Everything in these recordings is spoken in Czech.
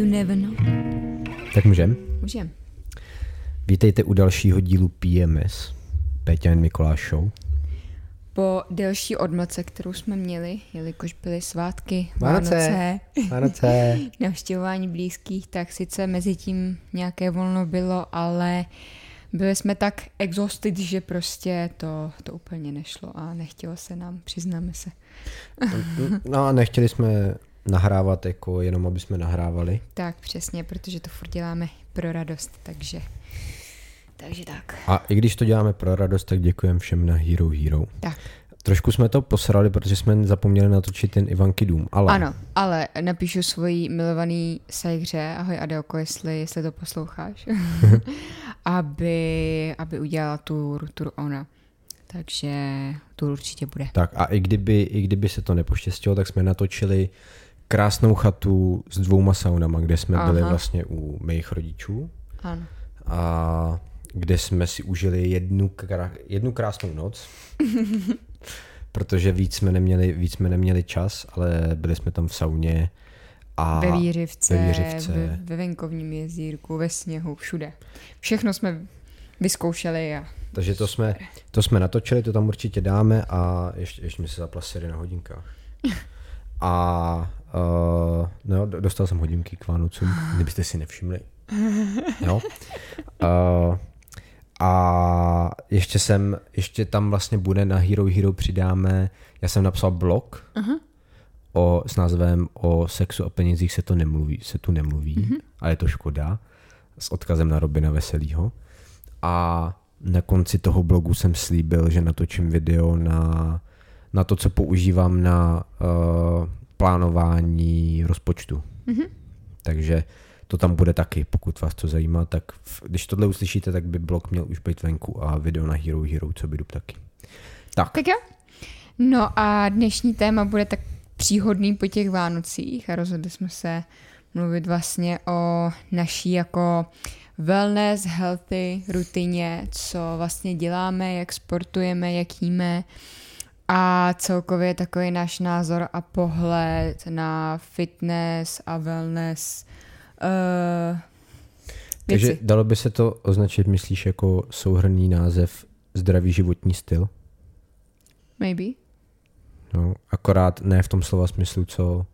You never know. Tak můžem? Můžem. Vítejte u dalšího dílu PMS, Péťa and Mikoláš Show. Po delší odmlce, kterou jsme měli, jelikož byly svátky, Vánoce. Vánoce, Vánoce. navštěvování blízkých, tak sice mezi tím nějaké volno bylo, ale byli jsme tak exhausted, že prostě to, to úplně nešlo a nechtělo se nám, přiznáme se. No a nechtěli jsme nahrávat jako jenom, aby jsme nahrávali. Tak přesně, protože to furt děláme pro radost, takže, takže tak. A i když to děláme pro radost, tak děkujeme všem na Hero Hero. Tak, Trošku jsme to posrali, protože jsme zapomněli natočit ten Ivanky dům, ale ano, ale napíšu svojí milovaný sejhře, ahoj Adelko, jestli, jestli to posloucháš, aby, aby udělala tur, tur ona. Takže tur určitě bude. tak a i kdyby, i kdyby se to nepoštěstilo, tak jsme natočili krásnou chatu s dvouma saunama, kde jsme byli Aha. vlastně u mých rodičů Ano. a kde jsme si užili jednu, krá, jednu krásnou noc, protože víc jsme, neměli, víc jsme neměli čas, ale byli jsme tam v sauně a ve Vířivce, ve Vířivce. Ve, ve venkovním jezírku, ve sněhu, všude. Všechno jsme vyzkoušeli a takže to jsme, to jsme natočili, to tam určitě dáme a ještě, ještě mi se zapla Siri na hodinkách. A uh, no, do- dostal jsem hodinky k Vánocům, kdybyste si nevšimli. Jo. Uh, a ještě jsem, ještě tam vlastně bude na Hero Hero přidáme, já jsem napsal blog o, s názvem o sexu a penězích se to nemluví, se tu nemluví, a je to škoda, s odkazem na Robina Veselýho. A na konci toho blogu jsem slíbil, že natočím video na, na to, co používám na uh, plánování rozpočtu. Takže to tam bude taky, pokud vás to zajímá, tak v, když tohle uslyšíte, tak by blog měl už být venku a video na Hero Hero, co by taky. Tak, Tak jo. No a dnešní téma bude tak příhodný po těch Vánocích a rozhodli jsme se mluvit vlastně o naší jako wellness, healthy rutině, co vlastně děláme, jak sportujeme, jak jíme a celkově takový náš názor a pohled na fitness a wellness uh, takže věci. dalo by se to označit, myslíš, jako souhrný název zdravý životní styl? Maybe. No, akorát ne v tom slova smyslu, co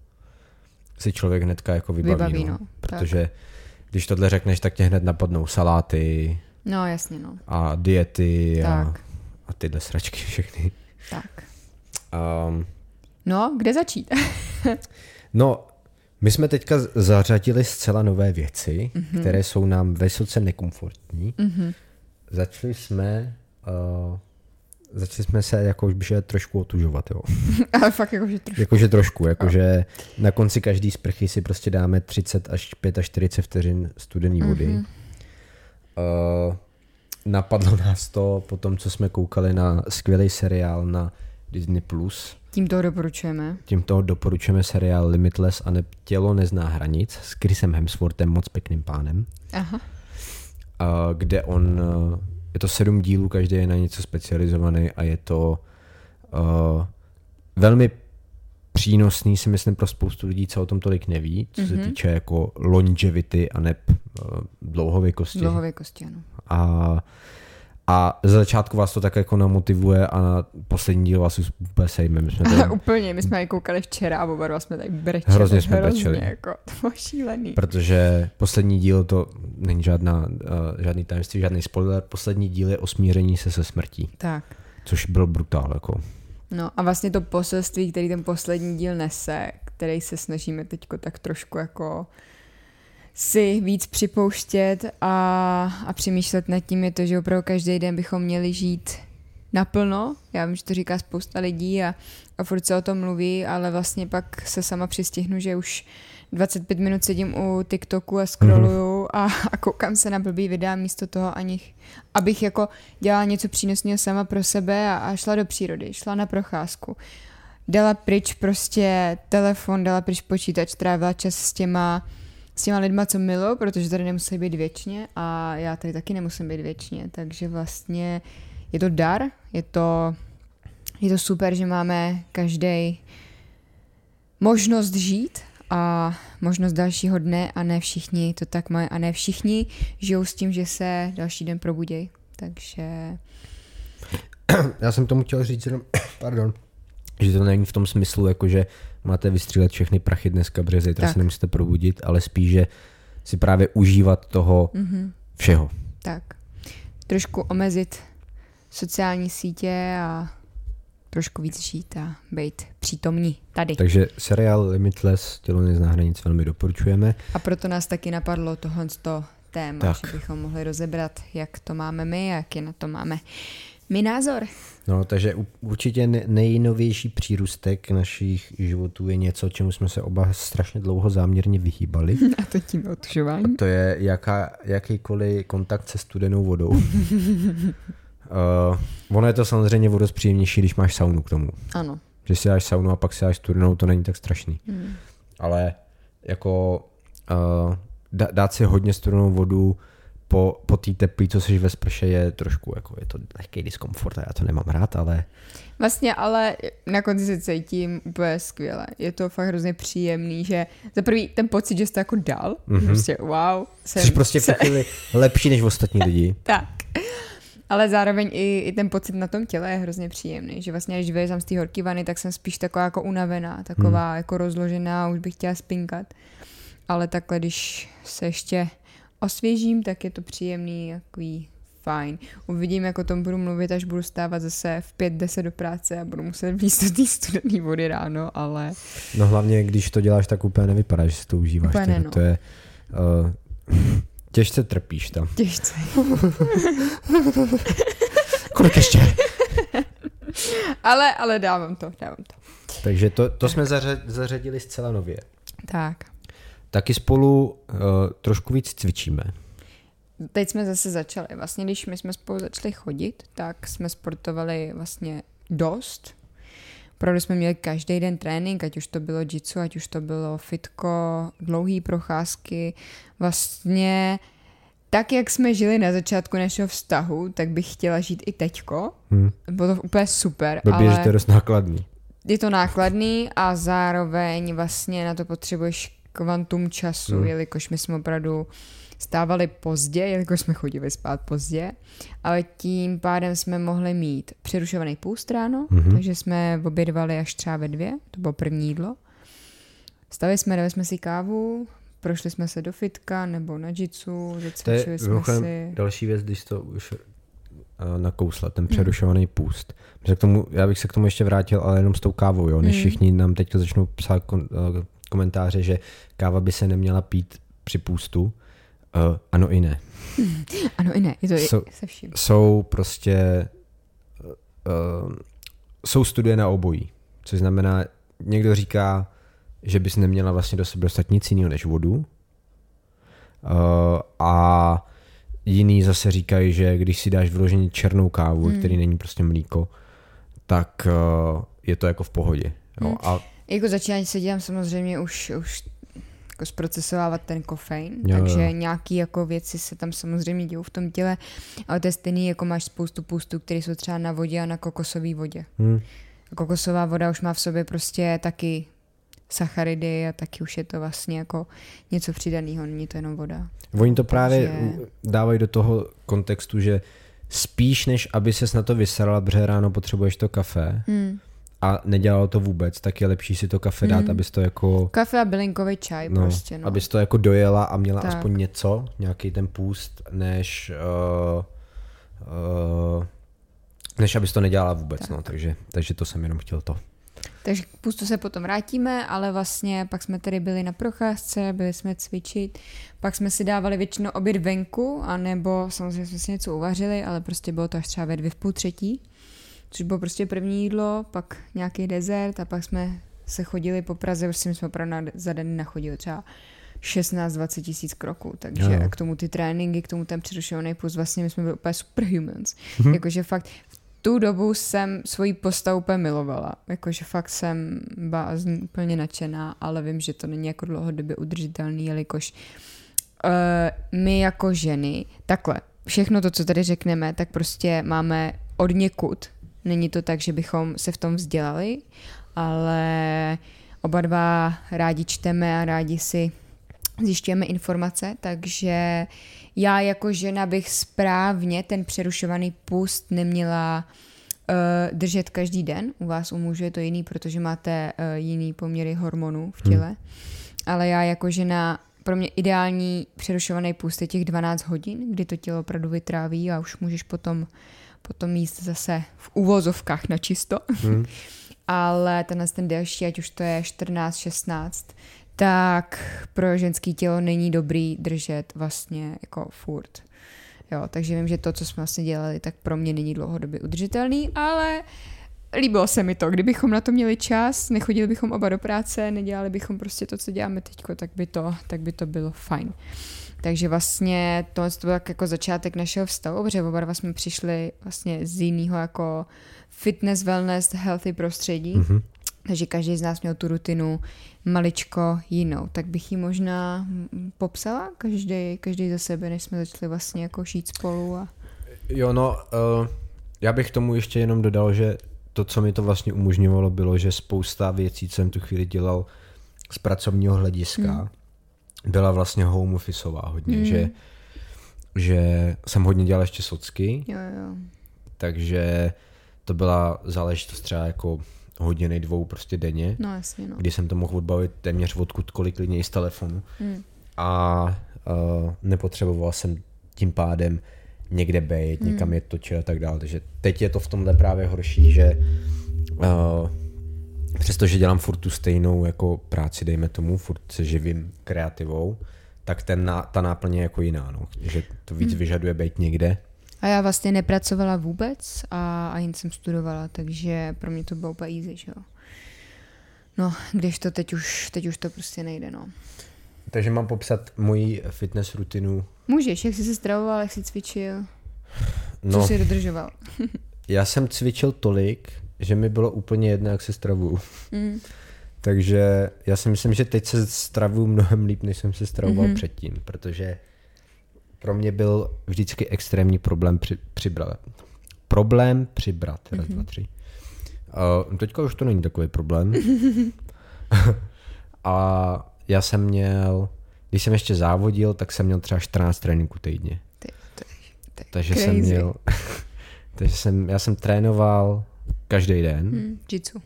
si člověk hnedka jako vybaví. Vybaví, no. no. Protože když tohle řekneš, tak tě hned napadnou saláty No jasně, no. a diety a, Tak. a tyhle sračky všechny. Tak. Um, No, kde začít? no, my jsme teďka zařadili zcela nové věci, Mhm. mm-hmm. které jsou nám vysoce nekomfortní. Mm-hmm. Začali jsme... Uh, začali jsme se jakože trošku otužovat, jo. Ale fakt jakože trošku. Jakože trošku, jakože na konci každý sprchy si prostě dáme 30 až 45 vteřin studený vody. Mm-hmm. Uh, napadlo nás to po tom, co jsme koukali na skvělý seriál na Disney+. Plus. Tím to doporučujeme. Tímto doporučujeme seriál Limitless a ne, Tělo nezná hranic s Chrisem Hemsworthem, moc pěkným pánem, Aha. uh, kde on, uh, je to sedm dílů, každý je na něco specializovaný a je to uh, velmi přínosný, si myslím, pro spoustu lidí, co o tom tolik neví, co mm-hmm. se týče jako longevity a ne uh, dlouhověkosti. Dlouhověkosti, ano. A, a ze začátku vás to tak jako namotivuje a na poslední díl vás už úplně sejme. My jsme tady, Úplně, my jsme koukali včera a oba dva jsme tady brečeli. Hrozně jsme hrozně, brečeli. Jako, to bylo šílený. protože poslední díl to není žádná, uh, žádný tajemství, žádný spoiler, poslední díl je o smíření se se smrtí, Tak. což byl brutál. Jako. No a vlastně to poselství, který ten poslední díl nese, který se snažíme teďko tak trošku jako si víc připouštět a, a přemýšlet nad tím je to, že opravdu každý den bychom měli žít naplno. Já vím, že to říká spousta lidí a, a furt se o tom mluví, ale vlastně pak se sama přistihnu, že už 25 minut sedím u TikToku a scrolluju mm-hmm. a, a koukám se na blbý videa místo toho, ani, abych jako dělala něco přínosného sama pro sebe a, a šla do přírody, šla na procházku. Dala pryč prostě telefon, dala pryč počítač, trávila čas s těma, s těma lidma, co miluju, protože tady nemusí být věčně a já tady taky nemusím být věčně, takže vlastně je to dar, je to, je to super, že máme každý možnost žít a možnost dalšího dne a ne všichni to tak mají a ne všichni žijou s tím, že se další den probudějí. Takže... Já jsem tomu chtěl říct jenom, pardon, že to není v tom smyslu, jako že máte vystřílet všechny prachy dneska, protože zítra se nemusíte probudit, ale spíš, že si právě užívat toho mm-hmm. všeho. Tak. Trošku omezit sociální sítě a trošku víc žít a být přítomní tady. Takže seriál Limitless, tělo nezná hranic, velmi doporučujeme. A proto nás taky napadlo tohle téma, tak. že bychom mohli rozebrat, jak to máme my a jaký na to máme my názor. No, takže určitě nejnovější přírůstek našich životů je něco, čemu jsme se oba strašně dlouho záměrně vyhýbali. A to tím otužování. A to je jaká, jakýkoliv kontakt se studenou vodou. uh, ono je to samozřejmě vodost příjemnější, když máš saunu k tomu. Ano. Když si dáš saunu a pak si dáš studenou, to není tak strašný. Hmm. Ale jako uh, dát si hodně studenou vodu po, po té teplý, co jsi ve sprše, je trošku, jako je to lehký diskomfort a já to nemám rád, ale... Vlastně, ale na konci se cítím úplně skvěle. Je to fakt hrozně příjemný, že za prvý ten pocit, že jsi to jako dal, mm-hmm. prostě wow. Jsem, jsi prostě v chvíli lepší než ostatní lidi. tak. Ale zároveň i, i ten pocit na tom těle je hrozně příjemný, že vlastně když vyjezám z té horký vany, tak jsem spíš taková jako unavená, taková hmm. jako rozložená, už bych chtěla spinkat. Ale takhle, když se ještě osvěžím, tak je to příjemný, takový fajn. Uvidím, jak o tom budu mluvit, až budu stávat zase v 5-10 do práce a budu muset víc do té studené vody ráno, ale... No hlavně, když to děláš, tak úplně nevypadá, že si to užíváš. Úplně ne, no. To je... Uh, těžce trpíš tam. Těžce. Kolik ještě? ale, ale dávám to, dávám to. Takže to, to jsme zařadili zcela nově. Tak taky spolu uh, trošku víc cvičíme. Teď jsme zase začali. Vlastně, když my jsme spolu začali chodit, tak jsme sportovali vlastně dost. Opravdu jsme měli každý den trénink, ať už to bylo jitsu, ať už to bylo fitko, dlouhé procházky. Vlastně tak, jak jsme žili na začátku našeho vztahu, tak bych chtěla žít i teďko. Hmm. Bylo to úplně super. Blbě, ale... že to je dost nákladný. Je to nákladný a zároveň vlastně na to potřebuješ kvantum času, hmm. jelikož my jsme opravdu stávali pozdě, jelikož jsme chodili spát pozdě, ale tím pádem jsme mohli mít přerušovaný půst ráno, hmm. takže jsme obědvali až třeba ve dvě, to bylo první jídlo. Stavili jsme, dali jsme si kávu, prošli jsme se do fitka nebo na jitsu, zacvičili jsme si. další věc, když to už uh, nakousla, ten přerušovaný hmm. půst. K tomu, já bych se k tomu ještě vrátil, ale jenom s tou kávou, jo, než hmm. všichni nám teď začnou psát kon, uh, komentáře, že káva by se neměla pít při půstu. Uh, ano i ne. ano i ne, je to jsou, se vším. Jsou prostě uh, jsou studie na obojí, což znamená, někdo říká, že bys neměla vlastně do sebe dostat nic jiného než vodu uh, a jiný zase říkají, že když si dáš vyloženě černou kávu, hmm. který není prostě mlíko, tak uh, je to jako v pohodě. Jo? Hmm. A jako začínání se dělám samozřejmě už, už jako zprocesovávat ten kofein, jo, takže jo. nějaký jako věci se tam samozřejmě dějou v tom těle, ale to je stejný, jako máš spoustu půstů, které jsou třeba na vodě a na kokosové vodě. Hmm. Kokosová voda už má v sobě prostě taky sacharidy a taky už je to vlastně jako něco přidaného, není to jenom voda. Oni to právě takže... dávají do toho kontextu, že spíš než aby ses na to vysrala, protože ráno potřebuješ to kafe, hmm a nedělalo to vůbec, tak je lepší si to kafe dát, mm. abys to jako... Kafe a bylinkový čaj no, prostě, no. Abys to jako dojela a měla tak. aspoň něco, nějaký ten půst, než... Uh, uh, než abys to nedělala vůbec, tak. no, takže, takže to jsem jenom chtěl to. Takže k půstu se potom vrátíme, ale vlastně pak jsme tady byli na procházce, byli jsme cvičit, pak jsme si dávali většinou oběd venku, anebo samozřejmě jsme si něco uvařili, ale prostě bylo to až třeba ve dvě v půl třetí což bylo prostě první jídlo, pak nějaký dezert a pak jsme se chodili po Praze, prostě jsme opravdu za den nachodili třeba 16-20 tisíc kroků, takže jo. k tomu ty tréninky, k tomu ten přerušovaný půst, vlastně my jsme byli úplně superhumans. Mm-hmm. Jakože fakt v tu dobu jsem svoji postavu úplně milovala. Jakože fakt jsem byla z ní úplně nadšená, ale vím, že to není jako dlouhodobě udržitelný, jelikož uh, my jako ženy, takhle, všechno to, co tady řekneme, tak prostě máme od někud Není to tak, že bychom se v tom vzdělali, ale oba dva rádi čteme a rádi si zjišťujeme informace, takže já jako žena bych správně ten přerušovaný pust neměla uh, držet každý den. U vás u mužů je to jiný, protože máte uh, jiný poměry hormonů v těle. Hmm. Ale já jako žena, pro mě ideální přerušovaný pust je těch 12 hodin, kdy to tělo opravdu vytráví a už můžeš potom, potom jíst zase v úvozovkách na čisto. Hmm. Ale tenhle ten delší, ať už to je 14, 16, tak pro ženský tělo není dobrý držet vlastně jako furt. Jo, takže vím, že to, co jsme vlastně dělali, tak pro mě není dlouhodobě udržitelný, ale líbilo se mi to. Kdybychom na to měli čas, nechodili bychom oba do práce, nedělali bychom prostě to, co děláme teď, tak by to, tak by to bylo fajn. Takže vlastně to, to byl jako začátek našeho vztahu, protože oba dva jsme přišli vlastně z jiného jako fitness, wellness, healthy prostředí. Mm-hmm. Takže každý z nás měl tu rutinu maličko jinou. Tak bych ji možná popsala, každý, každý za sebe, než jsme začali vlastně jako šít spolu. A... Jo, no, uh, já bych tomu ještě jenom dodal, že to, co mi to vlastně umožňovalo, bylo, že spousta věcí, co jsem tu chvíli dělal z pracovního hlediska, hmm. Byla vlastně home officeová hodně, hmm. že, že jsem hodně dělal ještě socky, jo, jo. takže to byla záležitost třeba jako hodiny, dvou prostě denně, no, jasně, no. kdy jsem to mohl odbavit téměř odkudkoliv klidně i z telefonu. Hmm. A uh, nepotřeboval jsem tím pádem někde být, hmm. někam je točit a tak dále. Takže teď je to v tomhle právě horší, že uh, přestože dělám furt tu stejnou jako práci, dejme tomu, furt se živím kreativou, tak ten, ta náplně je jako jiná, no. že to víc hmm. vyžaduje být někde a já vlastně nepracovala vůbec a, a jen jsem studovala, takže pro mě to bylo úplně easy, že jo. No, když to teď už, teď už to prostě nejde, no. Takže mám popsat moji fitness rutinu. Můžeš, jak jsi se stravoval, jak jsi cvičil, no, co jsi dodržoval. já jsem cvičil tolik, že mi bylo úplně jedno, jak se stravuju. Mm. Takže já si myslím, že teď se stravuju mnohem líp, než jsem se stravoval mm-hmm. předtím, protože pro mě byl vždycky extrémní problém při, přibrat. Problém přibrat. Raz, mm-hmm. dva, tři. Uh, teďka už to není takový problém. a já jsem měl, když jsem ještě závodil, tak jsem měl třeba 14 tréninků týdně. Ty, ty, ty, takže crazy. jsem měl, takže jsem, já jsem trénoval každý den. Hmm, jitsu.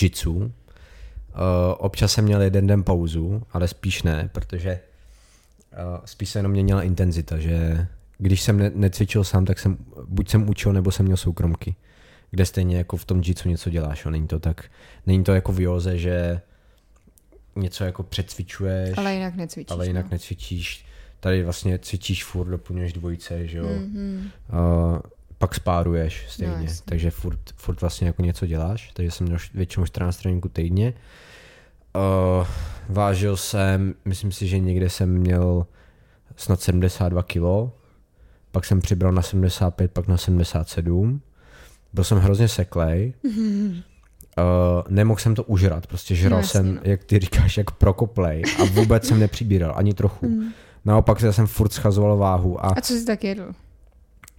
Jitsu. Uh, občas jsem měl jeden den pauzu, ale spíš ne, protože spíš se jenom měnila intenzita, že když jsem ne- necvičil sám, tak jsem buď jsem učil, nebo jsem měl soukromky, kde stejně jako v tom jitsu něco děláš, není to tak, není to jako v józe, že něco jako přecvičuješ, ale jinak necvičíš. Ale jinak no. necvičíš. Tady vlastně cvičíš furt, doplňuješ dvojice, že jo. Mm-hmm. Uh, pak spáruješ stejně, no, takže furt, furt vlastně jako něco děláš, takže jsem měl většinou 14 tréninků týdně. Uh, vážil jsem, myslím si, že někde jsem měl snad 72 kg, pak jsem přibral na 75, pak na 77. Byl jsem hrozně seklej. Mm-hmm. Uh, nemohl jsem to užrat, prostě žral no, jsem, no. jak ty říkáš, jak prokoplej a vůbec jsem nepřibíral, ani trochu. Mm. Naopak jsem furt schazoval váhu. A, a co jsi tak jedl?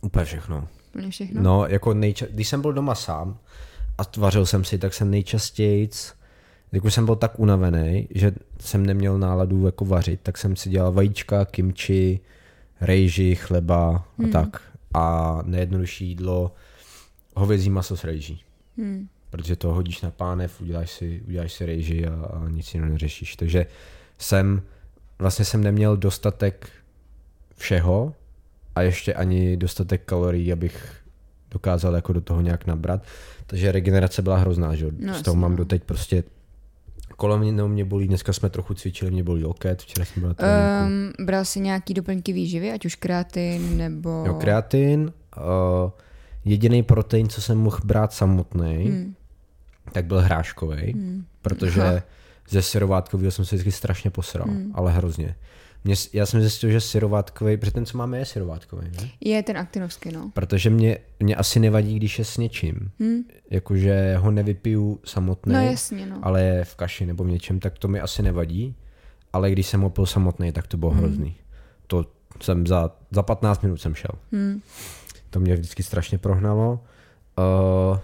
Úplně všechno. Úplně všechno? No, jako nejča- když jsem byl doma sám a vařil jsem si, tak jsem nejčastěji když jsem byl tak unavený, že jsem neměl náladu jako vařit, tak jsem si dělal vajíčka, kimči, rejži, chleba a hmm. tak. A nejjednodušší jídlo hovězí maso s rejží. Hmm. Protože to hodíš na pánev, uděláš si, uděláš si rejži a, a nic jiného neřešíš. Takže jsem, vlastně jsem neměl dostatek všeho a ještě ani dostatek kalorií, abych dokázal jako do toho nějak nabrat. Takže regenerace byla hrozná, že no, z toho mám no. doteď prostě kolem mě, no, mě bolí, dneska jsme trochu cvičili, mě bolí loket, včera jsem byl um, Bral jsi nějaký doplňky výživy, ať už kreatin nebo... Jo, kreatin, uh, jediný protein, co jsem mohl brát samotný, hmm. tak byl hráškový, hmm. protože ha. ze syrovátkového jsem se vždycky strašně posral, hmm. ale hrozně. Mě, já jsem zjistil, že syrovátkový, protože ten, co máme, je syrovátkový, ne? Je ten aktinovský, no. Protože mě, mě asi nevadí, když je s něčím. Hmm. Jakože ho nevypiju samotný, no, jasně, no. ale je v kaši nebo v něčem, tak to mi asi nevadí. Ale když jsem ho pil samotný, tak to bylo hmm. hrozný. To jsem za, za 15 minut jsem šel. Hmm. To mě vždycky strašně prohnalo. Uh,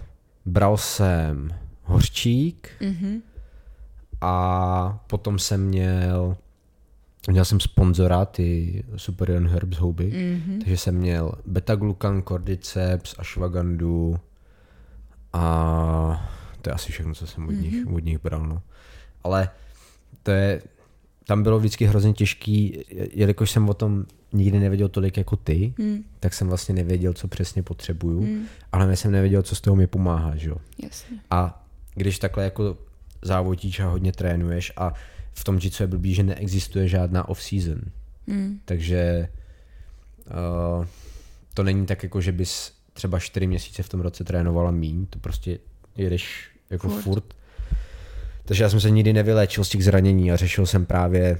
bral jsem hořčík, mm-hmm. a potom jsem měl Měl jsem sponzora, ty Superior Herbs houby, mm-hmm. takže jsem měl beta-glucan, cordyceps, ashwagandu a to je asi všechno, co jsem od nich, mm-hmm. od nich bral. No. Ale to je, tam bylo vždycky hrozně těžký, jelikož jsem o tom nikdy nevěděl tolik jako ty, mm. tak jsem vlastně nevěděl, co přesně potřebuju, mm. ale jsem nevěděl, co z toho mi pomáhá. Že? Jasně. A když takhle jako závodíš a hodně trénuješ a v tom co je blbý, že neexistuje žádná off-season. Mm. Takže uh, to není tak jako, že bys třeba čtyři měsíce v tom roce trénovala míň, to prostě jedeš jako furt. furt. Takže já jsem se nikdy nevyléčil z těch zranění a řešil jsem právě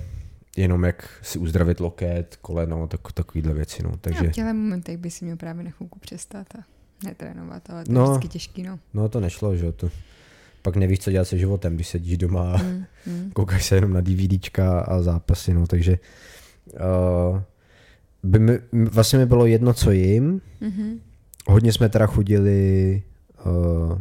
jenom jak si uzdravit loket, koleno, tak, takovýhle věci. No. Takže... Já v těchto momentech by si měl právě na chvilku přestat a netrénovat, ale to no, je vždycky těžký. No. no to nešlo, že to pak nevíš, co dělat se životem, když sedíš doma a mm, mm. koukáš se jenom na DVDčka a zápasy, no, takže uh, by mi, vlastně mi bylo jedno, co jim. Mm-hmm. Hodně jsme teda chodili uh,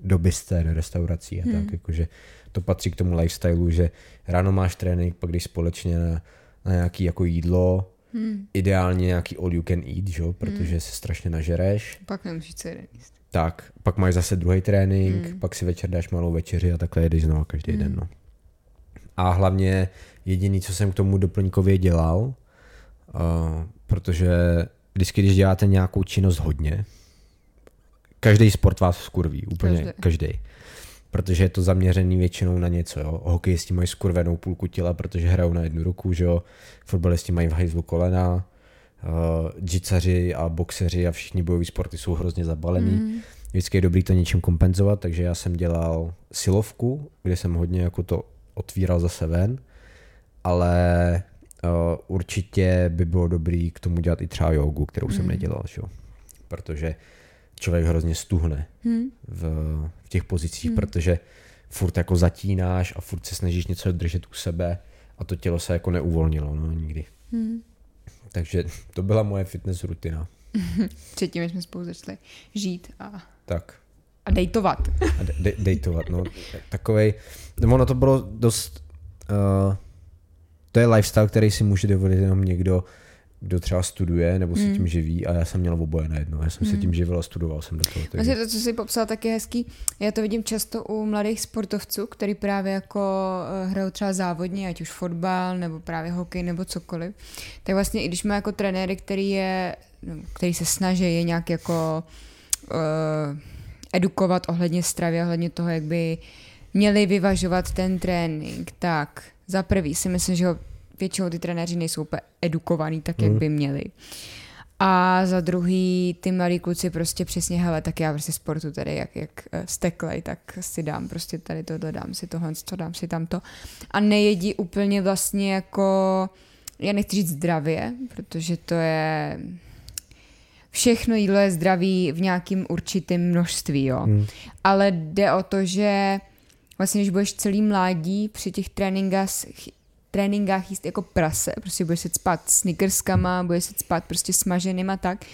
do byster, restaurací a mm. tak, jakože to patří k tomu lifestylu, že ráno máš trénink, pak když společně na, na nějaký jako jídlo, Hmm. Ideálně nějaký all you can eat, že? protože hmm. se strašně nažereš. Pak nemusíš co jeden jíst. Tak, pak máš zase druhý trénink, hmm. pak si večer dáš malou večeři a takhle jedeš znovu každý hmm. den. No. A hlavně jediný, co jsem k tomu doplňkově dělal, uh, protože vždycky, když děláte nějakou činnost hodně, každý sport vás skurví, úplně každý protože je to zaměřený většinou na něco. Jo. Hokejisti mají skurvenou půlku těla, protože hrajou na jednu ruku, že jo. fotbalisti mají v hajzlu kolena, uh, džicaři a boxeři a všichni bojoví sporty jsou hrozně zabalení. Mm. Vždycky je dobrý to něčím kompenzovat, takže já jsem dělal silovku, kde jsem hodně jako to otvíral zase ven, ale uh, určitě by bylo dobrý k tomu dělat i třeba jogu, kterou mm. jsem nedělal, že? protože člověk hrozně stuhne hmm. v, v těch pozicích, hmm. protože furt jako zatínáš a furt se snažíš něco držet u sebe a to tělo se jako neuvolnilo, no nikdy. Hmm. Takže to byla moje fitness rutina. Předtím jsme spolu začali žít a... Tak. A dejtovat. A de- de- dejtovat, no. Takovej, ono to bylo dost... Uh, to je lifestyle, který si může dovolit jenom někdo, kdo třeba studuje nebo se hmm. tím živí a já jsem měl oboje najednou. Já jsem hmm. se tím živil a studoval jsem do toho. Takže... Vlastně to, co jsi popsal, tak je hezký. Já to vidím často u mladých sportovců, který právě jako eh, hrajou třeba závodně, ať už fotbal nebo právě hokej nebo cokoliv. Tak vlastně i když má jako trenéry, který je, no, který se snaží je nějak jako uh, edukovat ohledně stravy, ohledně toho, jak by měli vyvažovat ten trénink, tak za prvý si myslím, že ho většinou ty trenéři nejsou úplně edukovaný tak, jak mm. by měli. A za druhý, ty malí kluci prostě přesně, hele, tak já prostě sportu tady, jak, jak eh, steklej, tak si dám prostě tady to, dám si tohle, co dám si tamto. A nejedí úplně vlastně jako, já nechci říct zdravě, protože to je, všechno jídlo je zdravý v nějakým určitém množství, jo. Hmm. Ale jde o to, že vlastně, když budeš celý mládí při těch tréninkách tréninkách jíst jako prase, prostě budeš se spát snickerskama, budeš se spát prostě smaženým a tak,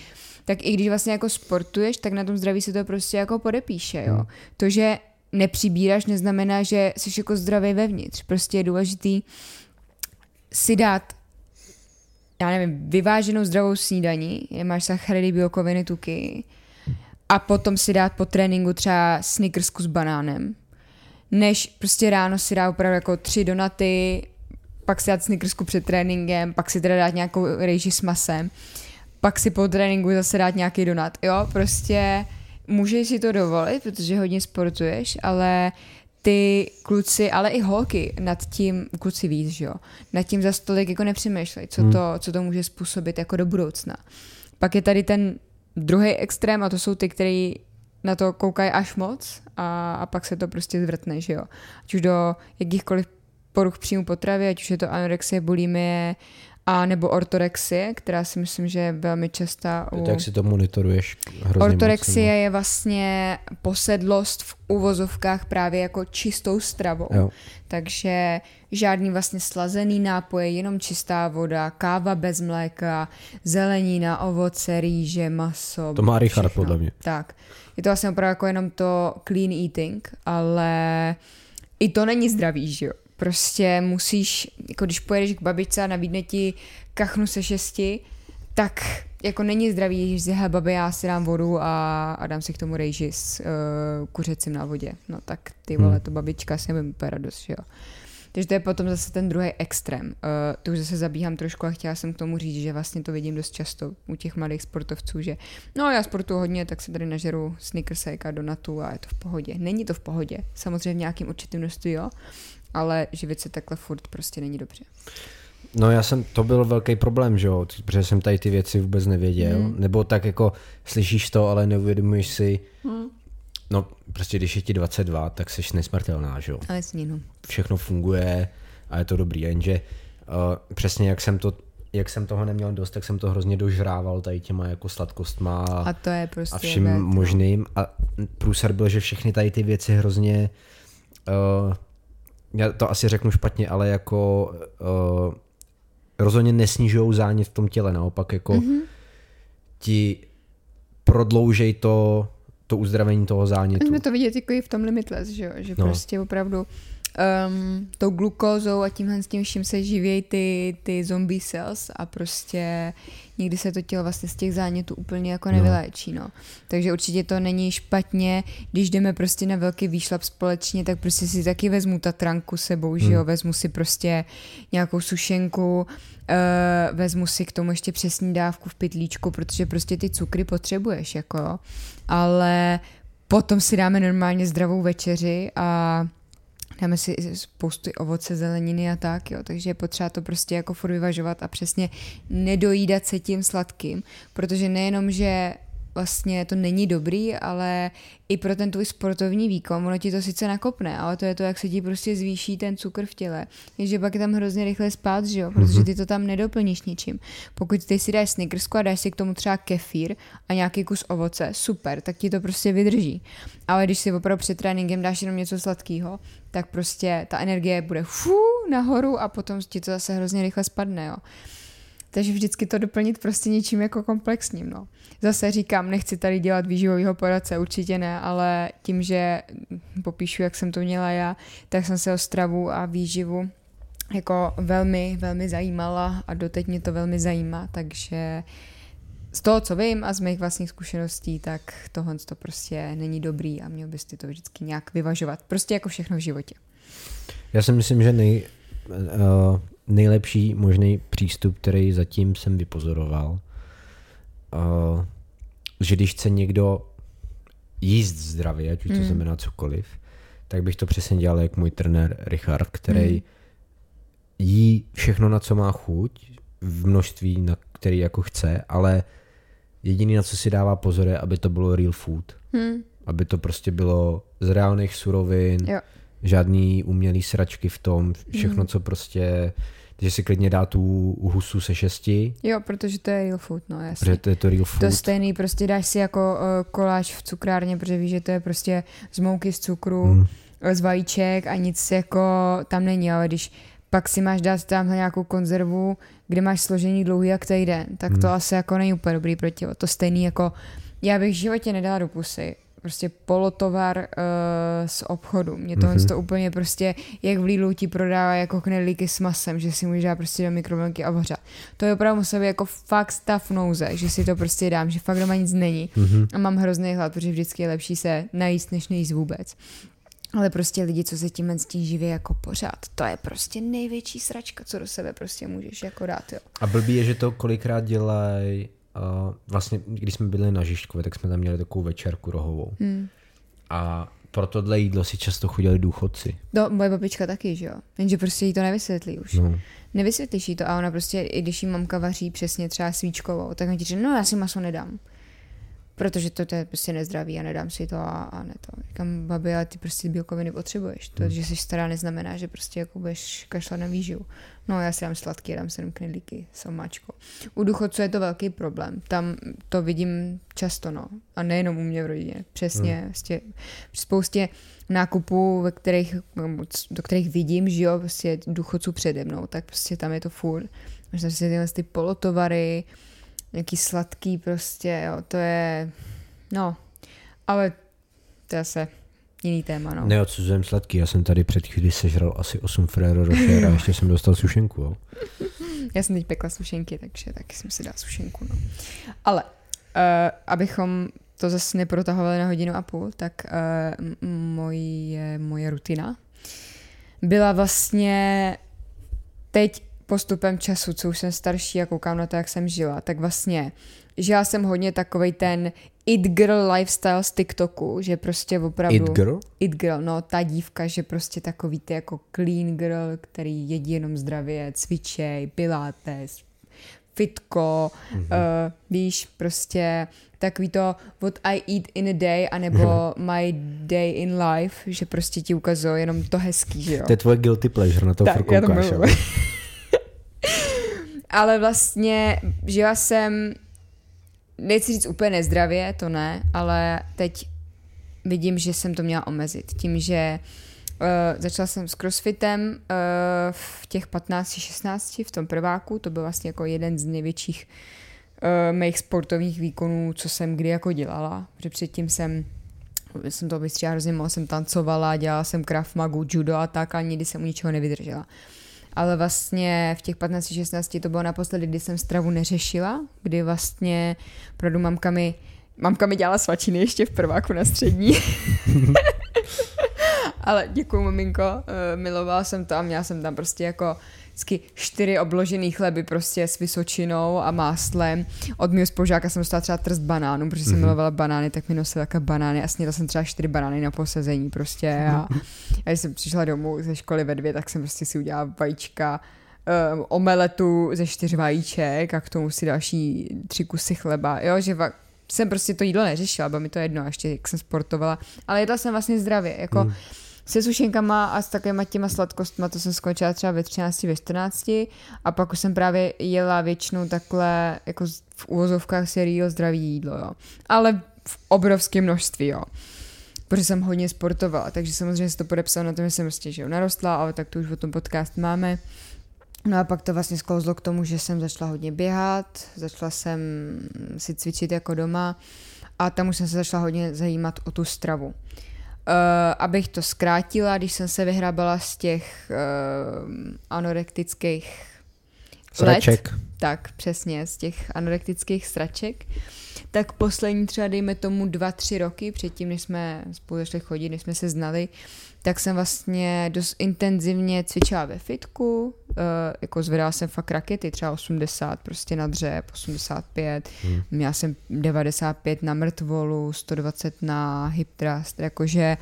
tak i když vlastně jako sportuješ, tak na tom zdraví se to prostě jako podepíše, jo. Hmm. To, že nepřibíráš, neznamená, že jsi jako zdravý vevnitř. Prostě je důležitý si dát já nevím, vyváženou zdravou snídaní, kde máš sacharidy, bílkoviny, tuky a potom si dát po tréninku třeba snickersku s banánem, než prostě ráno si dá opravdu jako tři donaty, pak si dát snickersku před tréninkem, pak si teda dát nějakou rejži s masem, pak si po tréninku zase dát nějaký donat. Jo, prostě můžeš si to dovolit, protože hodně sportuješ, ale ty kluci, ale i holky nad tím, kluci víc, že jo, nad tím za tolik jako nepřemýšlej, co, hmm. to, co to může způsobit jako do budoucna. Pak je tady ten druhý extrém a to jsou ty, kteří na to koukají až moc a, a pak se to prostě zvrtne, že jo. Ať už do jakýchkoliv poruch příjmu potravy, ať už je to anorexie, bulimie, a nebo ortorexie, která si myslím, že je velmi častá. U... Jak si to monitoruješ? Ortorexie moc, je vlastně posedlost v uvozovkách právě jako čistou stravou. Jo. Takže žádný vlastně slazený nápoje, jenom čistá voda, káva bez mléka, zelenina, ovoce, rýže, maso. To má Richard podle mě. Tak. Je to vlastně opravdu jako jenom to clean eating, ale i to není zdravý, že jo. Prostě musíš, jako když pojedeš k babičce a nabídne ti kachnu se šesti, tak jako není zdravý, že he, babi, já si dám vodu a, a dám si k tomu rejži s uh, kuřecím na vodě. No tak ty vole, Hmm. to babička si nevím úplně radost, že jo. Takže to je potom zase ten druhý extrém. Uh, to už zase zabíhám trošku a chtěla jsem k tomu říct, že vlastně to vidím dost často u těch mladých sportovců, že no já sportuju hodně, tak se tady nažeru sneakersek a donatu a je to v pohodě. Není to v pohodě. Samozřejmě v nějakým určitým množství, jo, ale živit se takhle furt prostě není dobře. No já jsem, to byl velký problém, že jo, protože jsem tady ty věci vůbec nevěděl, Hmm. nebo tak jako slyšíš to, ale neuvědomuješ si, Hmm. no prostě když je ti 22, tak jsi nesmrtelná, že jo. Ale jasně, no. všechno funguje a je to dobrý, jenže uh, přesně jak jsem to jak jsem toho neměl dost, tak jsem to hrozně dožrával tady těma jako sladkostma a, A to je prostě... a vším věc, no. možným a průser byl, že všechny tady ty věci hrozně uh, já to asi řeknu špatně, ale jako uh, rozhodně nesnižují zánět v tom těle, naopak jako Mhm. mm-hmm. ti prodloužej to, to uzdravení toho zánětu. Můžeme to vidět jako i v tom Limitless, že, jo? že no. prostě opravdu um, tou glukózou a tímhle s tím vším se živějí ty, ty zombie cells a prostě někdy se to tělo vlastně z těch zánětů úplně jako No. nevyléčí, no. Takže určitě to není špatně, když jdeme prostě na velký výšlap společně, tak prostě si taky vezmu tatranku sebou, že jo, Hmm. vezmu si prostě nějakou sušenku, Uh, vezmu si k tomu ještě přesní dávku v pytlíčku, protože prostě ty cukry potřebuješ, jako jo. Ale potom si dáme normálně zdravou večeři a dáme si spoustu ovoce, zeleniny a tak, jo. Takže je potřeba to prostě jako furt vyvažovat a přesně nedojídat se tím sladkým, protože nejenom, že vlastně to není dobrý, ale i pro ten tvůj sportovní výkon, ono ti to sice nakopne, ale to je to, jak se ti prostě zvýší ten cukr v těle. Takže pak je tam hrozně rychle spát, že jo, protože ty to tam nedoplníš ničím. Pokud ty si dáš snickersku a dáš si k tomu třeba kefír a nějaký kus ovoce, super, tak ti to prostě vydrží. Ale když si opravdu před tréninkem dáš jenom něco sladkého, tak prostě ta energie bude fů nahoru a potom ti to zase hrozně rychle spadne, jo. Takže vždycky to doplnit prostě něčím jako komplexním, no. Zase říkám, nechci tady dělat výživového poradce, určitě ne, ale tím, že popíšu, jak jsem to měla já, tak jsem se o stravu a výživu jako velmi, velmi zajímala a doteď mě to velmi zajímá, takže z toho, co vím a z mých vlastních zkušeností, tak tohle to prostě není dobrý a měl bys ty to vždycky nějak vyvažovat. Prostě jako všechno v životě. Já si myslím, že nej, uh, nejlepší možný přístup, který zatím jsem vypozoroval, uh, že když chce někdo jíst zdravě, ať už to Mm. znamená cokoliv, tak bych to přesně dělal jak můj trenér Richard, který Mm. jí všechno, na co má chuť, v množství, na který jako chce, ale jediný, na co si dává pozor, je, aby to bylo real food. Hmm. Aby to prostě bylo z reálných surovin, Jo. Žádný umělý sračky v tom, všechno, Mhm. co prostě, že si klidně dá tu husu se šesti, Jo, protože to je real food, no jasně. protože to je to real food. To stejný, prostě dáš si jako uh, koláč v cukrárně, protože víš, že to je prostě z mouky, z cukru, Hmm. z vajíček a nic jako tam není, ale když pak si máš dát tamhle nějakou konzervu, kde máš složení dlouhý jak týden, tak to Hmm. asi jako není úplně dobrý pro tělo. To stejný jako, já bych v životě nedala do pusy prostě polotovar uh, z obchodu. Mě tohle Mhm. to úplně prostě, jak v Lidlu ti prodává jako knedlíky s masem, že si můžeš dát prostě do mikrovlnky a ohřát. To je opravdu musel být jako fakt stav nouze, že si to prostě dám, že fakt doma nic není. Mhm. A mám hrozný hlad, protože vždycky je lepší se najíst, než nejíst vůbec. Ale prostě lidi, co se tím s tím živí jako pořád, to je prostě největší sračka, co do sebe prostě můžeš jako dát, jo. A blbý je, že to kolikrát dělají, uh, vlastně když jsme byli na Žižkově, tak jsme tam měli takovou večerku rohovou. Hmm. A pro tohle jídlo si často chodili důchodci. No, moje babička taky, že jo. Jenže prostě jí to nevysvětlí už. No. Nevysvětlíš jí to a ona prostě, i když jí mamka vaří přesně třeba svíčkovou, tak on ti říká, no já si maso nedám. Protože to, to je prostě nezdravý a nedám si to a, a ne to. Říkám, babi, ale ty prostě bílkoviny potřebuješ. To, Hmm. že jsi stará, neznamená, že prostě jako budeš kašlat na výživu. No já si dám sladký, dám si jenom knedlíky s omáčkou. U důchodců je to velký problém. Tam to vidím často, no. A nejenom u mě v rodině. Přesně. Hmm. Prostě při spoustě nákupů, ve kterých, do kterých vidím, že jo, prostě důchodců přede mnou, tak prostě tam je to furt. Tam prostě tyhle ty polotovary, nějaký sladký prostě, jo, to je, no, ale to je se jiný téma, no. Neodsuzujem sladký, já jsem tady před chvíli sežral asi 8 Ferrero Rocher a ještě jsem dostal sušenku, jo. Já jsem teď pekla sušenky, takže taky jsem si dala sušenku, no. Ale, uh, abychom to zase neprotahovali na hodinu a půl, tak uh, moje, moje rutina byla vlastně teď postupem času, co už jsem starší a koukám na to, jak jsem žila, tak vlastně žila jsem hodně takovej ten it girl lifestyle z TikToku, že prostě opravdu... It girl? It girl, no, ta dívka, že prostě takový ty jako clean girl, který jedí jenom zdravě, cvičej, pilates, fitko, mm-hmm. uh, víš, prostě takový to what I eat in a day, anebo my day in life, že prostě ti ukazují jenom to hezký, že jo. To je tvoje guilty pleasure, na to furt já to koukáš, miluji. jo. Ale vlastně žila jsem, nechci říct úplně nezdravě, to ne, ale teď vidím, že jsem to měla omezit. Tím, že uh, začala jsem s crossfitem uh, v těch 15-16, v tom prváku, to byl vlastně jako jeden z největších uh, mých sportovních výkonů, co jsem kdy jako dělala, protože předtím jsem jsem to vystříhala hrozně moc, jsem tancovala, dělala jsem krav magu, judo a tak, a nikdy jsem u ničeho nevydržela. Ale vlastně v těch 15-16 to bylo naposledy, kdy jsem stravu neřešila, kdy vlastně opravdu mamka mi, mamka mi dělala svačiny ještě v prváku na střední. Ale děkuji, maminko, eh, milovala jsem to a měla jsem tam prostě jako vždycky čtyři obložený chleby prostě s vysočinou a máslem. Od mého spolužáka jsem dostala třeba trst banánů, protože jsem Mhm. milovala banány, tak mi nosila také banány a snědla jsem třeba čtyři banány na posezení prostě a, a když jsem přišla domů ze školy ve dvě, tak jsem prostě si udělala vajíčka, um, omeletu ze čtyř vajíček a k tomu si další tři kusy chleba, jo, že va- jsem prostě to jídlo neřešila, bylo mi to jedno, a ještě jak jsem sportovala, ale jedla jsem vlastně zdravě, jako Hmm. Se sušenkama a s takovýma těma sladkostma, to jsem skončila třeba ve 13, ve 14 a pak už jsem právě jela většinou takhle jako v úvozovkách si real zdravý jídlo, jo. Ale v obrovském množství, jo. Protože jsem hodně sportovala, takže samozřejmě se to podepsalo na tom, že jsem prostě že jo, narostla, ale tak to už o tom podcast máme. No a pak to vlastně sklouzlo k tomu, že jsem začala hodně běhat, začala jsem si cvičit jako doma a tam už jsem se začala hodně zajímat o tu stravu. Uh, abych to zkrátila, když jsem se vyhrábala z těch uh, anorektických Sraček. let, tak přesně, z těch anorektických sraček, tak poslední třeba dejme tomu dva, tři roky předtím, než jsme spolu začali chodit, než jsme se znali, tak jsem vlastně dost intenzivně cvičila ve fitku, uh, jako zvedala jsem fakt rakety, třeba 80 prostě na dřep, 85, Hmm. měla jsem 95 na mrtvolu, 120 na hip thrust, jakože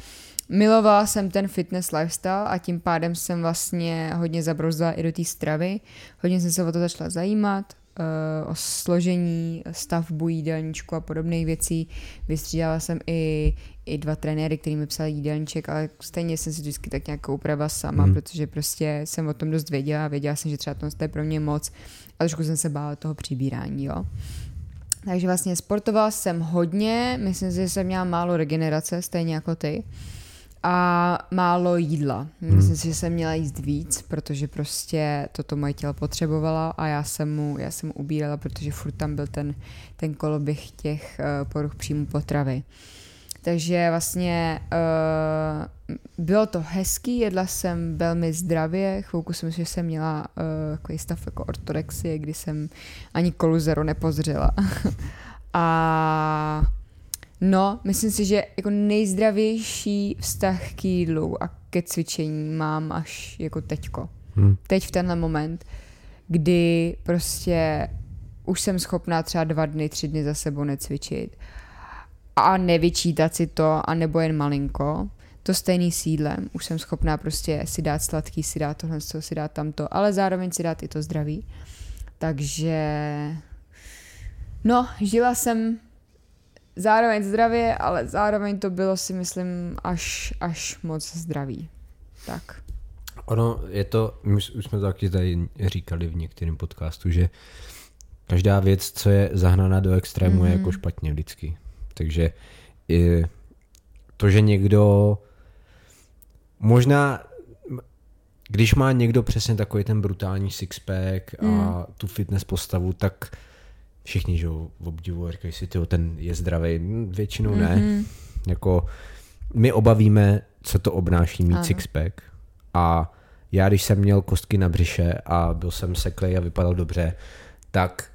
milovala jsem ten fitness lifestyle a tím pádem jsem vlastně hodně zabrouzila i do té stravy. Hodně jsem se o to začala zajímat, o složení, stavbu jídelníčku a podobných věcí. Vystřídala jsem i, i dva trenéry, který mi psali jídelníček, ale stejně jsem si vždycky tak nějak upravila sama, Mhm. protože prostě jsem o tom dost věděla, věděla jsem, že třeba to je pro mě moc a trošku jsem se bála toho přibírání, jo. Takže vlastně sportovala jsem hodně, myslím si, že jsem měla málo regenerace, stejně jako ty. A málo jídla. Myslím si, že jsem měla jíst víc, protože prostě toto moje tělo potřebovala a já jsem mu, já jsem mu ubírala, protože furt tam byl ten, ten koloběh těch uh, poruch příjmu potravy. Takže vlastně uh, bylo to hezký, jedla jsem velmi zdravě, chvilku jsem si, že jsem měla uh, takový stav jako ortorexie, kdy jsem ani kolu zero nepozřela. a no, myslím si, že jako nejzdravější vztah k jídlu a ke cvičení mám až jako teďko. Hmm. Teď v tenhle moment, kdy prostě už jsem schopná třeba dva dny, tři dny za sebou necvičit a nevyčítat si to, anebo jen malinko. To stejný s jídlem. Už jsem schopná prostě si dát sladký, si dát tohle, si dát tamto, ale zároveň si dát i to zdraví. Takže no, žila jsem zároveň zdravě, ale zároveň to bylo si myslím až, až moc zdraví. Tak. Ono je to, my už jsme to taky tady říkali v některém podcastu, že každá věc, co je zahnaná do extrému, mm-hmm. je Mhm. jako špatně vždycky. Takže to, že někdo možná když má někdo přesně takový ten brutální sixpack a Mm. tu fitness postavu, tak všichni, že jo, obdivují, říkají si, tyjo, ten je zdravý. Většinou ne. Mhm. Jako my obavíme, co to obnáší mít Ano. sixpack a já, když jsem měl kostky na břiše a byl jsem seklej a vypadal dobře, tak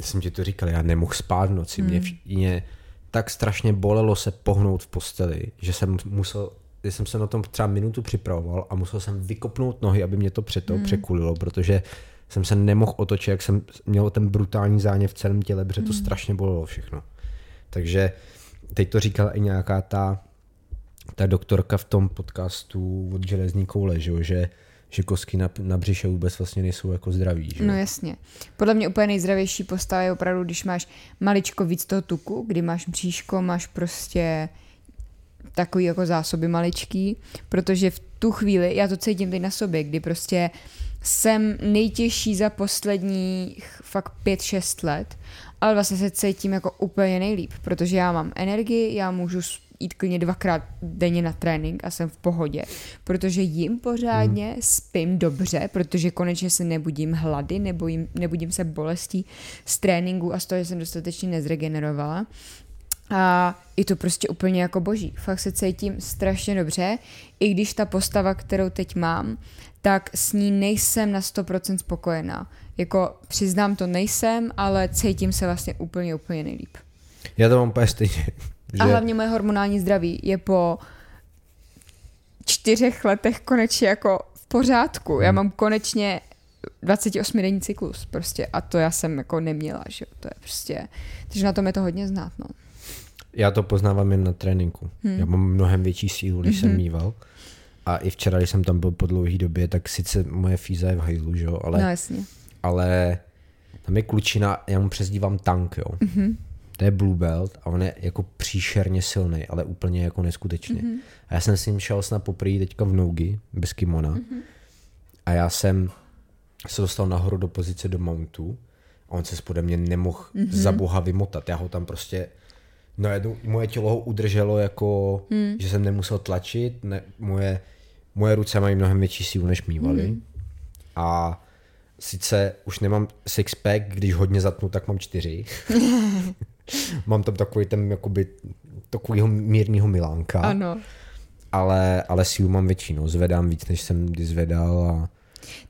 jsem ti to říkal, já nemohl spát v noci, mě, Hmm. vš- mě tak strašně bolelo se pohnout v posteli, že jsem musel, že jsem se na tom třeba minutu připravoval a musel jsem vykopnout nohy, aby mě to přeto Hmm. překulilo, protože jsem se nemohl otočit, jak jsem měl ten brutální zánět v celém těle, protože to Hmm. strašně bolelo všechno. Takže teď to říkala i nějaká ta, ta doktorka v tom podcastu od železní koule, že, že, že kostky na, na břiše vůbec vlastně nejsou jako zdraví. Že? No jasně. Podle mě úplně nejzdravější postava je opravdu, když máš maličko víc toho tuku, kdy máš bříško, máš prostě takový jako zásoby maličký, protože v tu chvíli, já to cítím teď na sobě, kdy prostě jsem nejtěžší za posledních fakt 5-6 let, ale vlastně se cítím jako úplně nejlíp, protože já mám energii, já můžu jít klidně dvakrát denně na trénink a jsem v pohodě, protože jím pořádně, hmm. spím dobře, protože konečně se nebudím hlady, nebojím, nebudím se bolestí z tréninku a z toho, že jsem dostatečně nezregenerovala. A je to prostě úplně jako boží. Fakt se cítím strašně dobře, i když ta postava, kterou teď mám, tak s ní nejsem na 100% spokojená. Jako přiznám to nejsem, ale cítím se vlastně úplně, úplně nejlíp. Já to mám úplně stejně. Že, A hlavně moje hormonální zdraví je po čtyřech letech konečně jako v pořádku. Já mám konečně 28 denní cyklus prostě a to já jsem jako neměla, že jo. To je prostě, takže na tom je to hodně znát, no. Já to poznávám jen na tréninku. Hmm. Já mám mnohem větší sílu, než jsem mýval. A i včera, když jsem tam byl po dlouhé době, tak sice moje fíza je v hajzlu, že jo, ale, No jasně. ale tam je klučina, já mu přezdívám tank, jo. Mm-hmm. To je Blue Belt a on je jako příšerně silný, ale úplně jako neskutečně. Mm-hmm. A já jsem s ním šel snad poprvé teďka v Nougi, bez kimona. Mm-hmm. A já jsem se dostal nahoru do pozice do mountu a on se spode mě nemohl mm-hmm. za boha vymotat. Já ho tam prostě No jednou, moje tělo ho udrželo jako, hmm. že jsem nemusel tlačit, ne, moje, moje ruce mají mnohem větší sílu, než mývaly. Hmm. A sice už nemám six-pack, když hodně zatnu, tak mám čtyři. mám tam takový ten, jakoby, takovýho mírného milánka. Ano. Ale, ale sílu mám větší, no. Zvedám víc, než jsem kdy zvedal a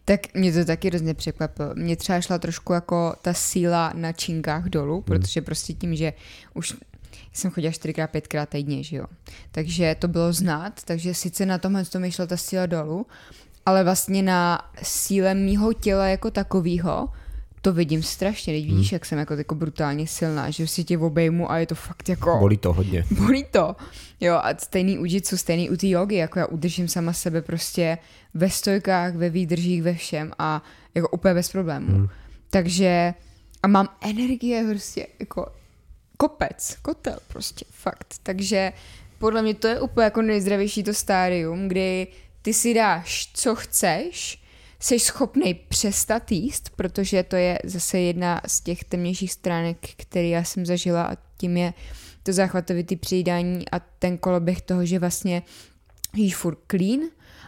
Tak mě to taky hrozně překvapilo. Mně třeba šla trošku jako ta síla na činkách dolů, protože prostě tím, že už jsem chodila čtyřikrát, pětkrát týdně, že jo. Takže to bylo znát, takže sice na tomhle to mi šla ta síla dolů, ale vlastně na síle mýho těla jako takového to vidím strašně. Teď vidíš, jak jsem jako, jako brutálně silná, že si tě obejmu a je to fakt jako... bolí to hodně. Bolí to. Jo, a stejný u jitsu, stejný u té jogy, jako já udržím sama sebe prostě ve stojkách, ve výdržích, ve všem a jako úplně bez problémů. Hmm. Takže a mám energie prostě jako kopec, kotel prostě, fakt. Takže podle mě to je úplně jako nejzdravější to stádium, kdy ty si dáš, co chceš, jsi schopný přestat jíst, protože to je zase jedna z těch temnějších stránek, které já jsem zažila a tím je to záchvatovitý přijídání a ten koloběh toho, že vlastně jíš furt clean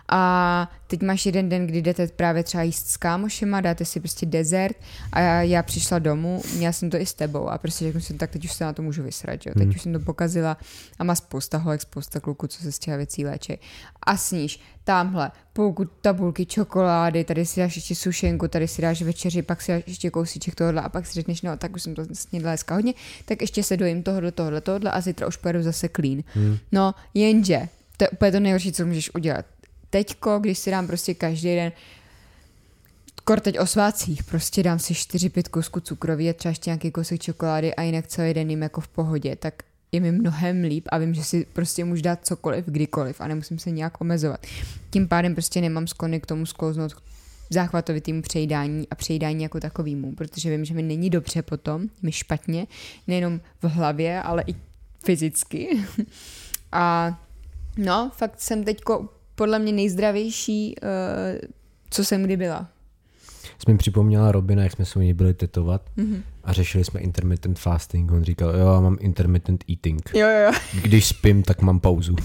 a teď máš jeden den, kdy jdete právě třeba jíst s kámošema, dáte si prostě dezert a já, já přišla domů, měla jsem to i s tebou a prostě řeknu si, tak teď už se na to můžu vysrat, jo? teď Hmm. už jsem to pokazila a má spousta holek, spousta kluků, co se z těch věcí léčí. A sníš tamhle půlku tabulky čokolády, tady si dáš ještě sušenku, tady si dáš večeři, pak si dáš ještě kousíček tohohle a pak si řekneš, no tak už jsem to snědla dneska hodně, tak ještě se dojím tohle, tohle, tohle a zítra už pojedu zase clean. Hmm. No, jenže, to je úplně to nejhorší, co můžeš udělat. Teďko, když si dám prostě každý den Kor teď o svácích, prostě dám si 4-5 kusků cukroví a třeba ještě nějaký kousek čokolády a jinak celý den jim jako v pohodě, tak je mi mnohem líp a vím, že si prostě můžu dát cokoliv, kdykoliv a nemusím se nějak omezovat. Tím pádem prostě nemám sklony k tomu sklouznout k záchvatovitému přejídání a přejídání jako takovýmu, protože vím, že mi není dobře potom, mi špatně, nejenom v hlavě, ale i fyzicky. A no, fakt jsem teďko podle mě nejzdravější, uh, co jsem kdy byla. Jsi mi připomněla Robina, jak jsme se u něj byli tetovat Mhm. mm-hmm. a řešili jsme intermittent fasting. On říkal, jo, já mám intermittent eating. Jo, jo. Když spím, tak mám pauzu.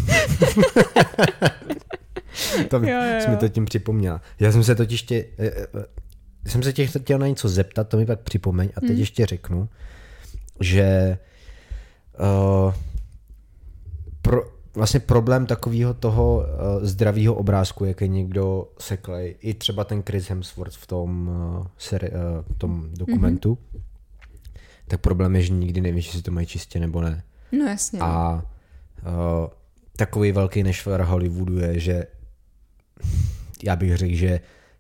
to Jo, jo, jsi mi jo. to tím připomněla. Já jsem se totiž tě, eh, eh, jsem se tě chtěl na něco zeptat, to mi pak připomeň a teď mm. ještě řeknu, že uh, pro, vlastně problém takového toho uh, zdravého obrázku, jak je někdo seklej, i třeba ten Chris Hemsworth v tom, uh, seri, uh, tom dokumentu, mm-hmm. tak problém je, že nikdy nevíš, jestli to mají čistě nebo ne. No jasně. A uh, takový velký nešvar Hollywoodu je, že já bych řekl, že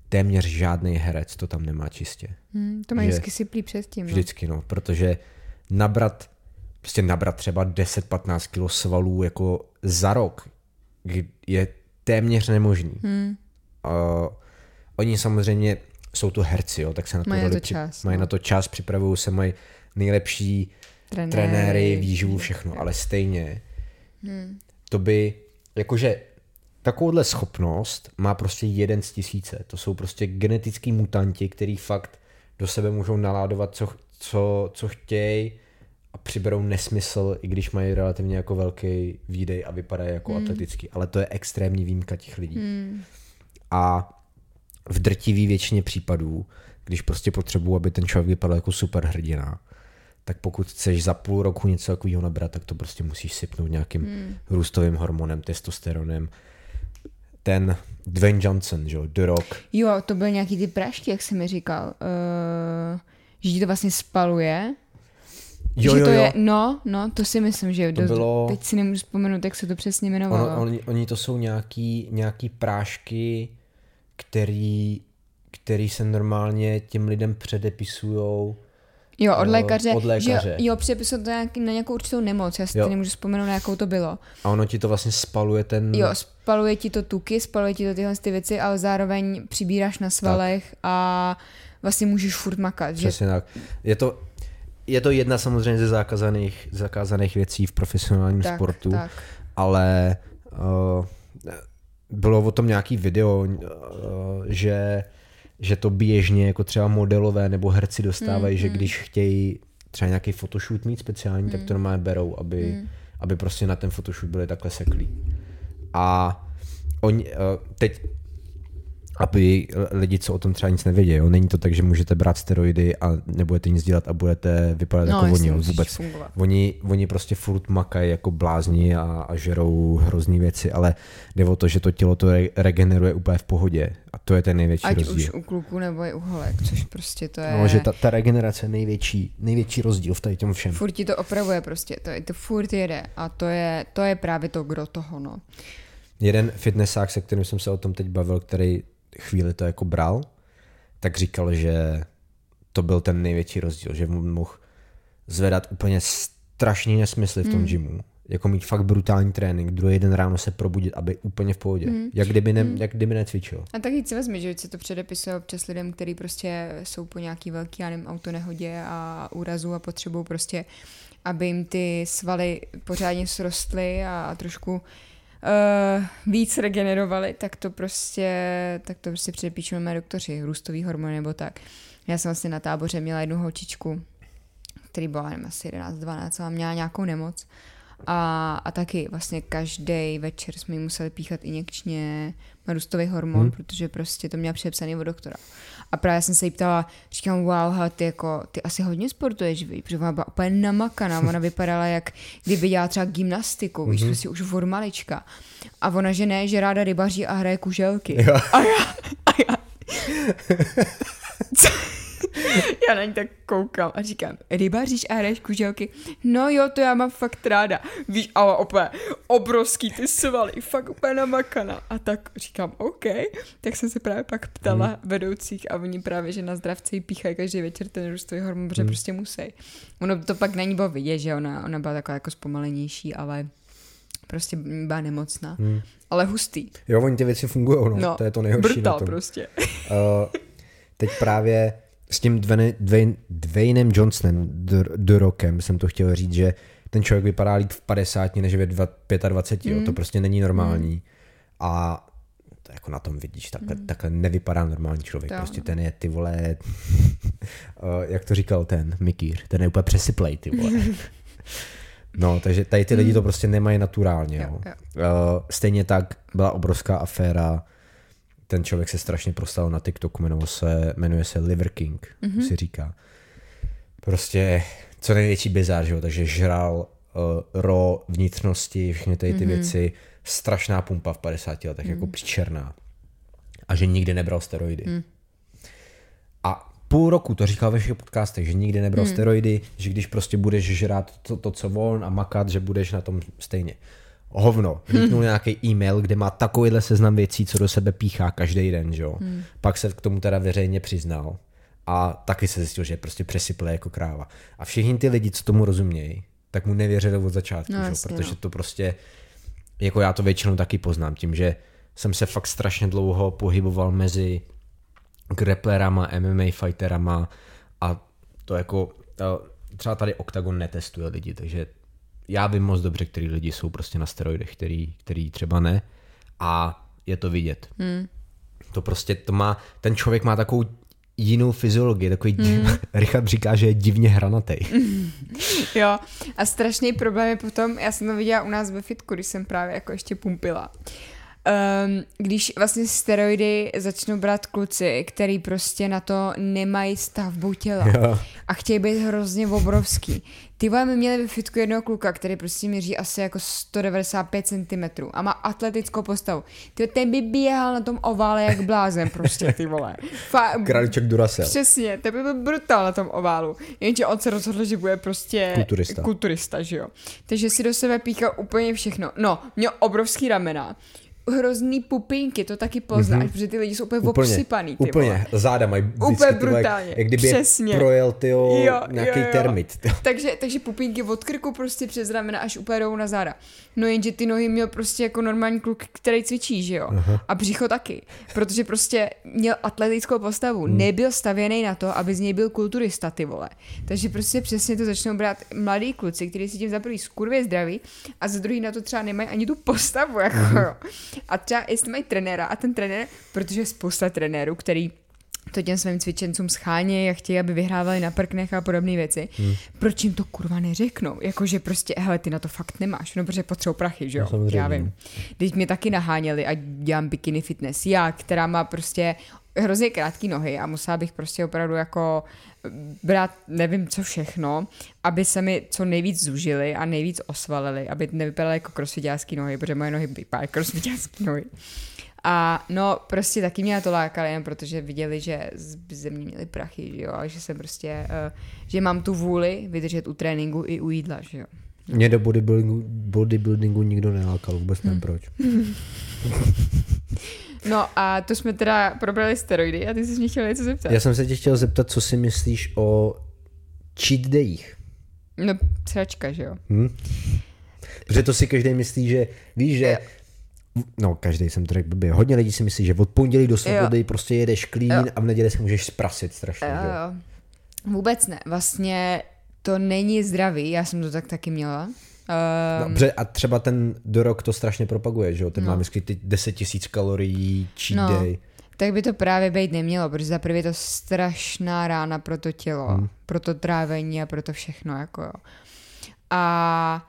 téměř žádný herec to tam nemá čistě. Hmm, to mají vždycky syplí předtím. No. Vždycky, no, protože nabrat, prostě nabrat třeba 10-15 kilo svalů jako za rok je téměř nemožný. Hmm. Uh, oni samozřejmě jsou to herci, jo, tak se na to, mají, to při, čas, mají no. na to čas, připravují se, mají nejlepší trenéry, trenéry výživu, všechno, ale stejně hmm. to by, jakože takovouhle schopnost má prostě jeden z tisíce. To jsou prostě genetický mutanti, který fakt do sebe můžou naládovat, co, co, co chtějí a přiberou nesmysl, i když mají relativně jako velký výdej a vypadají jako hmm. atletický. Ale to je extrémní výjimka těch lidí. Hmm. A v drtivý většině případů, když prostě potřebuji, aby ten člověk vypadal jako superhrdina, tak pokud chceš za půl roku něco takového nabrat, tak to prostě musíš sypnout nějakým hmm. růstovým hormonem, testosteronem, ten Dwayne Johnson, že jo, The Rock. Jo, to byl nějaký ty prašky, jak jsi mi říkal. Uh, že ti to vlastně spaluje. Jo, že jo, to jo. je, no, no, to si myslím, že to dost, bylo... teď si nemůžu vzpomenout, jak se to přesně jmenovalo. Ono, oni, oni to jsou nějaký, nějaký prášky, který, který se normálně těm lidem předepisujou Jo, od lékaře. Od lékaře. Že, jo, přepisuje to nějaký, na nějakou určitou nemoc, já si jo. nemůžu vzpomenout, na jakou to bylo. A ono ti to vlastně spaluje ten... Jo, spaluje ti to tuky, spaluje ti to tyhle ty věci, ale zároveň přibíráš na svalech tak. a vlastně můžeš furt makat. Přesně že... tak. Je to, je to jedna samozřejmě ze zakázaných, zakázaných věcí v profesionálním tak, sportu, tak. ale uh, bylo o tom nějaký video, uh, že že to běžně jako třeba modelové nebo herci dostávají, mm, že mm. když chtějí třeba nějaký photoshoot mít speciální, mm. tak to normálně berou, aby, mm. aby prostě na ten photoshoot byli takhle seklí. A oni, eh, teď aby lidi, co o tom třeba nic nevědí. Jo? Není to tak, že můžete brát steroidy a nebudete nic dělat a budete vypadat no, jako oni. Vůbec. Oni, oni prostě furt makají jako blázni a, a žerou hrozný věci, ale jde o to, že to tělo to re- regeneruje úplně v pohodě. A to je ten největší Ať rozdíl. už u kluků nebo i u holek, což prostě to je... No, že ta, ta regenerace je největší, největší rozdíl v tady tom všem. Furt ti to opravuje prostě, to, to furt jede a to je, to je právě to gro toho, no. Jeden fitnessák, se kterým jsem se o tom teď bavil, který chvíli to jako bral, tak říkal, že to byl ten největší rozdíl, že mohl zvedat úplně strašný nesmysly v tom mm. gymu. Jako mít fakt brutální trénink, druhý den ráno se probudit, aby úplně v pohodě. Mm. Jak, kdyby ne, mm. jak kdyby necvičil. A taky si vezmi, že se to předepisuje občas lidem, kteří prostě jsou po nějaký velký, já nevím, autonehodě a úrazu a potřebují prostě, aby jim ty svaly pořádně srostly a, a trošku uh, víc regenerovali, tak to prostě, tak to prostě předepíčou mé doktoři, růstový hormony nebo tak. Já jsem vlastně na táboře měla jednu holčičku, který byla asi 11-12 a měla nějakou nemoc. A, a taky vlastně každý večer jsme jí museli píchat injekčně růstový hormon, hmm. protože prostě to měla přepsaný od doktora. A právě jsem se jí ptala, říkám, wow, hele, ty, jako, ty asi hodně sportuješ, víš, protože ona byla úplně namakaná, ona vypadala jak kdyby dělala třeba gymnastiku, víš, mm-hmm. prostě už od malička. A ona, že ne, že ráda rybaří a hraje kuželky. Jo. A já, a já, co? já na ní tak koukám a říkám, rybaříš a hraješ kuželky? No jo, to já mám fakt ráda. Víš, ale opět obrovský ty svaly, fakt úplně namakana. A tak říkám, OK. Tak jsem se právě pak ptala hmm. vedoucích a oni právě, že na zdravci píchají každý večer ten růstový hormon, protože hmm. prostě musí. Ono to pak na ní bylo vidět, že ona, ona byla taková jako zpomalenější, ale prostě byla nemocná. Hmm. Ale hustý. Jo, oni ty věci fungují, no. no. To je to nejhorší brutal na tom. prostě. uh, teď právě s tím Dwayne, Dwayne, Dwaynem Johnsonem, The Rockem, jsem to chtěl říct, že ten člověk vypadá líp v 50 než ve 25, mm. jo, to prostě není normální. Mm. A to jako na tom vidíš, takhle, mm. takhle nevypadá normální člověk, to. prostě ten je ty vole, jak to říkal ten Mikýr, ten je úplně přesyplej ty vole. No, takže tady ty lidi to mm. prostě nemají naturálně. Jo, jo. Uh, stejně tak byla obrovská aféra ten člověk se strašně prostal na TikToku, jmenuje se, jmenuje se Liver King, mm-hmm. si říká. Prostě co největší bizár, že jo, takže žral ro, vnitřnosti, všechny tady ty mm-hmm. věci, strašná pumpa v 50 letech, mm. jako příčerná. A že nikdy nebral steroidy. Mm. A půl roku to říkal ve všech podcastech, že nikdy nebral mm. steroidy, že když prostě budeš žrát to, to, co on a makat, že budeš na tom stejně. Hovno. Líknul mm. nějaký e-mail, kde má takovýhle seznam věcí, co do sebe píchá každý den, že jo. Mm. Pak se k tomu teda veřejně přiznal. A taky se zjistil, že je prostě přesyplé jako kráva. A všichni ty lidi, co tomu rozumějí, tak mu nevěřili od začátku, no, jasně, protože no. to prostě, jako já to většinou taky poznám, tím, že jsem se fakt strašně dlouho pohyboval mezi grapplerama, MMA fighterama a to jako, třeba tady Octagon netestuje lidi, takže já vím moc dobře, který lidi jsou prostě na steroidech, který, který třeba ne a je to vidět. Hmm. To prostě, to má, ten člověk má takovou jinou fyziologii, takový mm. div, Richard říká, že je divně hranatý. jo, a strašný problém je potom, já jsem to viděla u nás ve fitku, když jsem právě jako ještě pumpila. Um, když vlastně steroidy začnou brát kluci, který prostě na to nemají stavbu těla jo. a chtějí být hrozně obrovský. Ty vole, my měli ve fitku jednoho kluka, který prostě měří asi jako 195 cm a má atletickou postavu. Ty, ten by běhal na tom ovále jak blázen prostě, ty vole. Fa- Králíček Duracell. Přesně, to by byl brutál na tom oválu. Jenže on se rozhodl, že bude prostě kulturista, kulturista že jo. Takže si do sebe píchal úplně všechno. No, měl obrovský ramena hrozný pupinky, to taky poznáš, mm-hmm. protože ty lidi jsou úplně, úplně obsypaný. Ty úplně, vole. záda mají úplně brutálně. Jak, jak kdyby Přesně. projel jo, nějaký jo, jo. termit. Tyjo. Takže, takže pupinky od krku prostě přes ramena až úplně jdou na záda. No jenže ty nohy měl prostě jako normální kluk, který cvičí, že jo? Aha. A břicho taky, protože prostě měl atletickou postavu, hmm. nebyl stavěný na to, aby z něj byl kulturista, ty vole. Takže prostě přesně to začnou brát mladí kluci, kteří si tím za prvý skurvě zdraví a za druhý na to třeba nemají ani tu postavu, jako hmm. A třeba jestli mají trenéra a ten trenér, protože je spousta trenérů, který to těm svým cvičencům schánějí a chtějí, aby vyhrávali na prknech a podobné věci. Hmm. Proč jim to kurva neřeknou? Jakože prostě, hele, ty na to fakt nemáš, no protože potřebují prachy, že jo? No, Já vím. Teď mě taky naháněli a dělám bikini fitness. Já, která má prostě hrozně krátké nohy a musela bych prostě opravdu jako brát nevím co všechno, aby se mi co nejvíc zužily a nejvíc osvalily, aby nevypadaly jako crossfitářský nohy, protože moje nohy vypadají jako crossfitářský nohy. A no, prostě taky mě na to lákali, jen protože viděli, že ze mě měli prachy, že jo, a že jsem prostě, uh, že mám tu vůli vydržet u tréninku i u jídla, že jo. Mě do bodybuildingu, bodybuildingu nikdo nelákal, vůbec nevím hmm. proč. No a to jsme teda probrali steroidy a ty jsi mě chtěl něco zeptat. Já jsem se tě chtěl zeptat, co si myslíš o cheat dayích. No, sračka, že jo. Hmm? Protože to si každý myslí, že víš, že No, každý jsem to řekl blbě. Hodně lidí si myslí, že od pondělí do svobody prostě jedeš jo. a v neděli se můžeš sprasit strašně. Jo, jo. Vůbec ne. Vlastně to není zdravý. Já jsem to tak taky měla. Um, Dobře, a třeba ten do rok to strašně propaguje, že jo? Ten no. má myslím ty 10 tisíc kalorií cheat no. day. Tak by to právě být nemělo, protože za prvé je to strašná rána pro to tělo, hmm. pro to trávení a pro to všechno, jako jo. A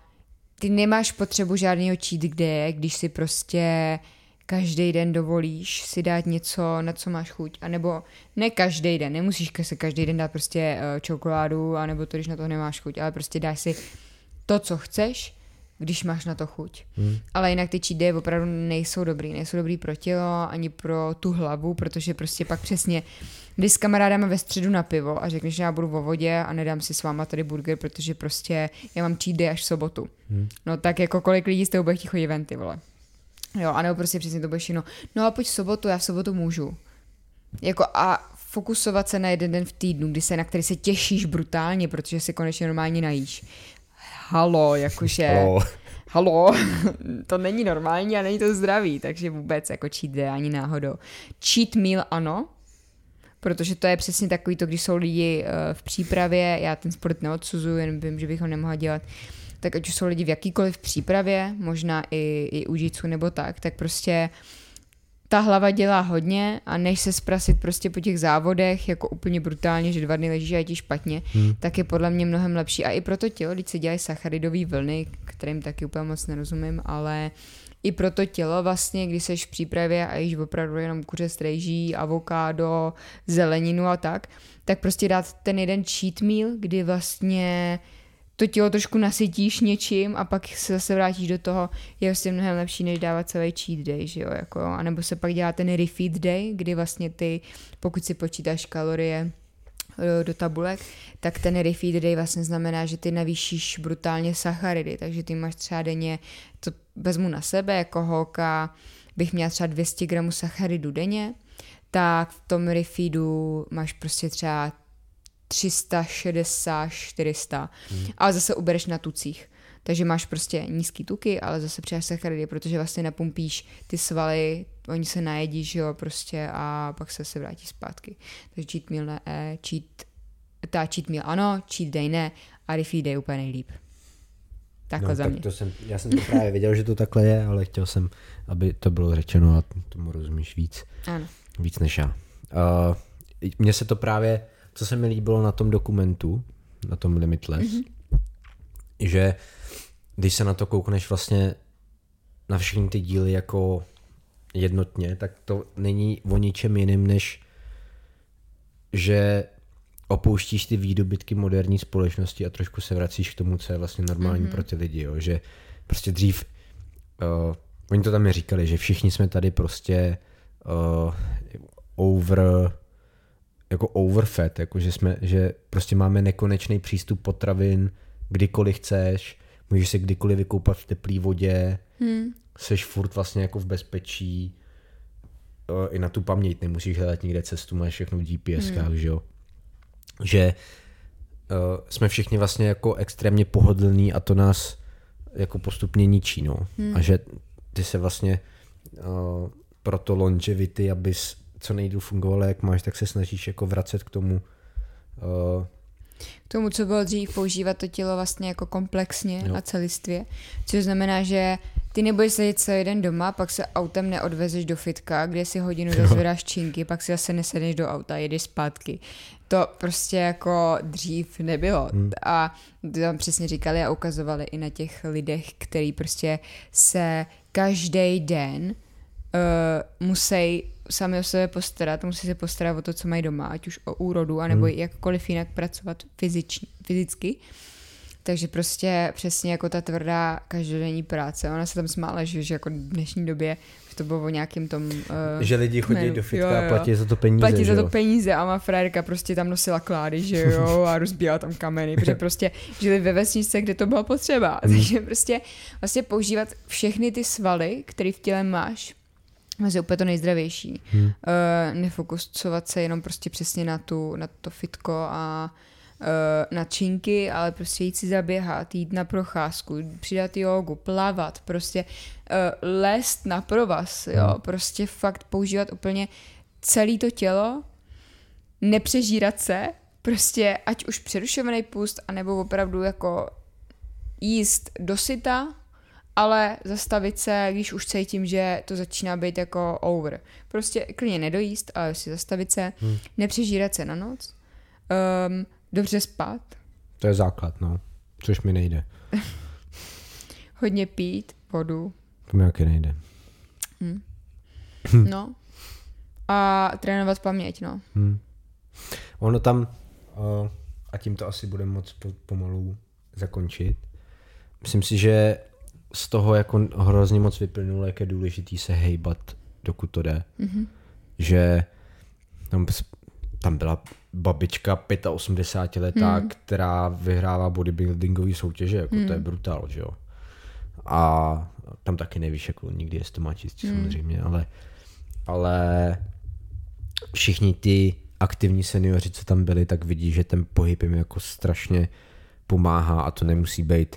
ty nemáš potřebu žádného cheat day, když si prostě každý den dovolíš si dát něco, na co máš chuť, anebo ne každý den, nemusíš se každý den dát prostě uh, čokoládu, anebo to, když na to nemáš chuť, ale prostě dáš si to, co chceš, když máš na to chuť. Hmm. Ale jinak ty cheat opravdu nejsou dobrý. Nejsou dobrý pro tělo, ani pro tu hlavu, protože prostě pak přesně, když s kamarádama ve středu na pivo a řekneš, že já budu vo vodě a nedám si s váma tady burger, protože prostě já mám cheat day až v sobotu. Hmm. No tak jako kolik lidí z toho bude chtít chodit ven, ty vole. Jo, anebo prostě přesně to budeš no, no a pojď v sobotu, já v sobotu můžu. Jako a fokusovat se na jeden den v týdnu, kdy se, na který se těšíš brutálně, protože si konečně normálně najíš halo, jakože... Halo. Halo, to není normální a není to zdravý, takže vůbec jako cheat day ani náhodou. Cheat meal ano, protože to je přesně takový to, když jsou lidi uh, v přípravě, já ten sport neodsuzuju, jen vím, že bych ho nemohla dělat, tak ať už jsou lidi v jakýkoliv přípravě, možná i, i u žícu nebo tak, tak prostě ta hlava dělá hodně a než se zprasit prostě po těch závodech jako úplně brutálně, že dva dny ležíš a je ti špatně, hmm. tak je podle mě mnohem lepší. A i pro to tělo, když se dělají sacharidové vlny, kterým taky úplně moc nerozumím, ale i pro to tělo vlastně, když seš v přípravě a jíš opravdu jenom kuře strejží, avokádo, zeleninu a tak, tak prostě dát ten jeden cheat meal, kdy vlastně to tělo trošku nasytíš něčím a pak se zase vrátíš do toho, je vlastně mnohem lepší, než dávat celý cheat day, že jo, jako, anebo se pak dělá ten refeed day, kdy vlastně ty, pokud si počítáš kalorie eh, do tabulek, tak ten refeed day vlastně znamená, že ty navýšíš brutálně sacharidy, takže ty máš třeba denně, to vezmu na sebe, jako holka bych měla třeba 200 gramů sacharidu denně, tak v tom refeedu máš prostě třeba 360, 400. Hmm. Ale zase ubereš na tucích. Takže máš prostě nízký tuky, ale zase přidáš sacharidy, protože vlastně napumpíš ty svaly, oni se najedí, že jo, prostě a pak se se vrátí zpátky. Takže cheat meal ne, eh, cheat, ta cheat meal ano, cheat day ne a refeed day úplně nejlíp. Takhle no, za tak mě. To jsem, já jsem to právě věděl, že to takhle je, ale chtěl jsem, aby to bylo řečeno a tomu rozumíš víc. Ano. Víc než já. Uh, mně se to právě co se mi líbilo na tom dokumentu, na tom Limitless, mm-hmm. že když se na to koukneš vlastně na všechny ty díly jako jednotně, tak to není o ničem jiným, než že opouštíš ty výdobytky moderní společnosti a trošku se vracíš k tomu, co je vlastně normální mm-hmm. pro ty lidi, jo? že prostě dřív uh, oni to tam mi říkali, že všichni jsme tady prostě uh, over jako overfed, jako že, jsme, že prostě máme nekonečný přístup potravin, kdykoliv chceš, můžeš se kdykoliv vykoupat v teplé vodě, hmm. seš furt vlastně jako v bezpečí, i na tu paměť nemusíš hledat nikde cestu, máš všechno v GPS, hmm. že jo. Že uh, jsme všichni vlastně jako extrémně pohodlní a to nás jako postupně ničí, no. Hmm. A že ty se vlastně uh, pro to longevity, abys co nejdůl fungovalo, jak máš, tak se snažíš jako vracet k tomu. Uh, k tomu, co bylo dřív, používat to tělo vlastně jako komplexně jo. a celistvě. Což znamená, že ty nebudeš sedět celý den doma, pak se autem neodvezeš do fitka, kde si hodinu dozvedáš činky, pak si zase nesedneš do auta, jedeš zpátky. To prostě jako dřív nebylo. Hmm. A tam přesně říkali a ukazovali i na těch lidech, který prostě se každý den uh, musí sami o sebe postarat, musí se postarat o to, co mají doma, ať už o úrodu, anebo hmm. jakkoliv jinak pracovat fyzič, fyzicky. Takže prostě přesně jako ta tvrdá každodenní práce. Ona se tam smála, že, že jako v dnešní době že to bylo o nějakým tom... Uh, že lidi chodí do fitka jo, jo. a platí za to peníze, Platí za to peníze a má frajerka prostě tam nosila klády, že jo, a rozbíjela tam kameny, protože prostě žili ve vesničce, kde to bylo potřeba. Hmm. Takže prostě vlastně používat všechny ty svaly, které v těle máš, mezi úplně to nejzdravější. Hmm. Uh, nefokusovat se jenom prostě přesně na, tu, na to fitko a uh, na činky, ale prostě jít si zaběhat, jít na procházku, přidat jogu, plavat, prostě uh, lézt na provaz, jo, hmm. prostě fakt používat úplně celé to tělo, nepřežírat se, prostě ať už přerušovaný pust, anebo opravdu jako jíst dosyta, ale zastavit se, když už cítím, že to začíná být jako over. Prostě klidně nedojíst, ale si zastavit se, hmm. nepřežírat se na noc, um, dobře spát. To je základ, no. Což mi nejde. Hodně pít, vodu. To mi jaký nejde. Hmm. no. A trénovat paměť, no. Hmm. Ono tam, uh, a tím to asi budeme moc pomalu zakončit, myslím si, že z toho jako hrozně moc vyplynulo, jak je důležitý se hejbat, dokud to jde. Mm-hmm. Že tam, tam byla babička 85 letá, mm. která vyhrává bodybuildingové soutěže, jako mm. to je mhm. brutál, že jo. A tam taky nevíš, jako nikdy jestli to má čistí mm. samozřejmě, ale, ale všichni ty aktivní seniori, co tam byli, tak vidí, že ten pohyb jim jako strašně pomáhá a to nemusí být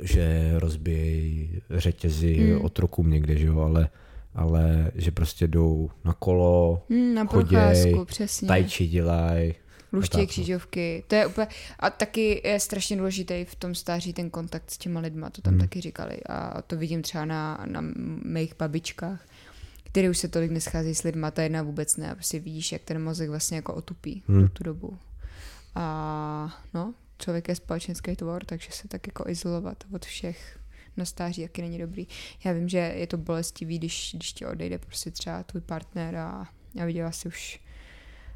že rozbíjejí řetězy hmm. otrokům někde, že jo, ale, ale že prostě jdou na kolo, hmm, na choděj, přesně. tajči dělají. Luště no. křížovky. To je úplně, a taky je strašně důležitý v tom stáří ten kontakt s těma lidma, to tam hmm. taky říkali. A to vidím třeba na, na mých babičkách, které už se tolik neschází s lidma, ta jedna vůbec ne. A prostě vidíš, jak ten mozek vlastně jako otupí hmm. tu dobu. A no, člověk je společenský tvor, takže se tak jako izolovat od všech na stáří jaký není dobrý. Já vím, že je to bolestivý, když, když ti odejde prostě třeba tvůj partner a já viděla si už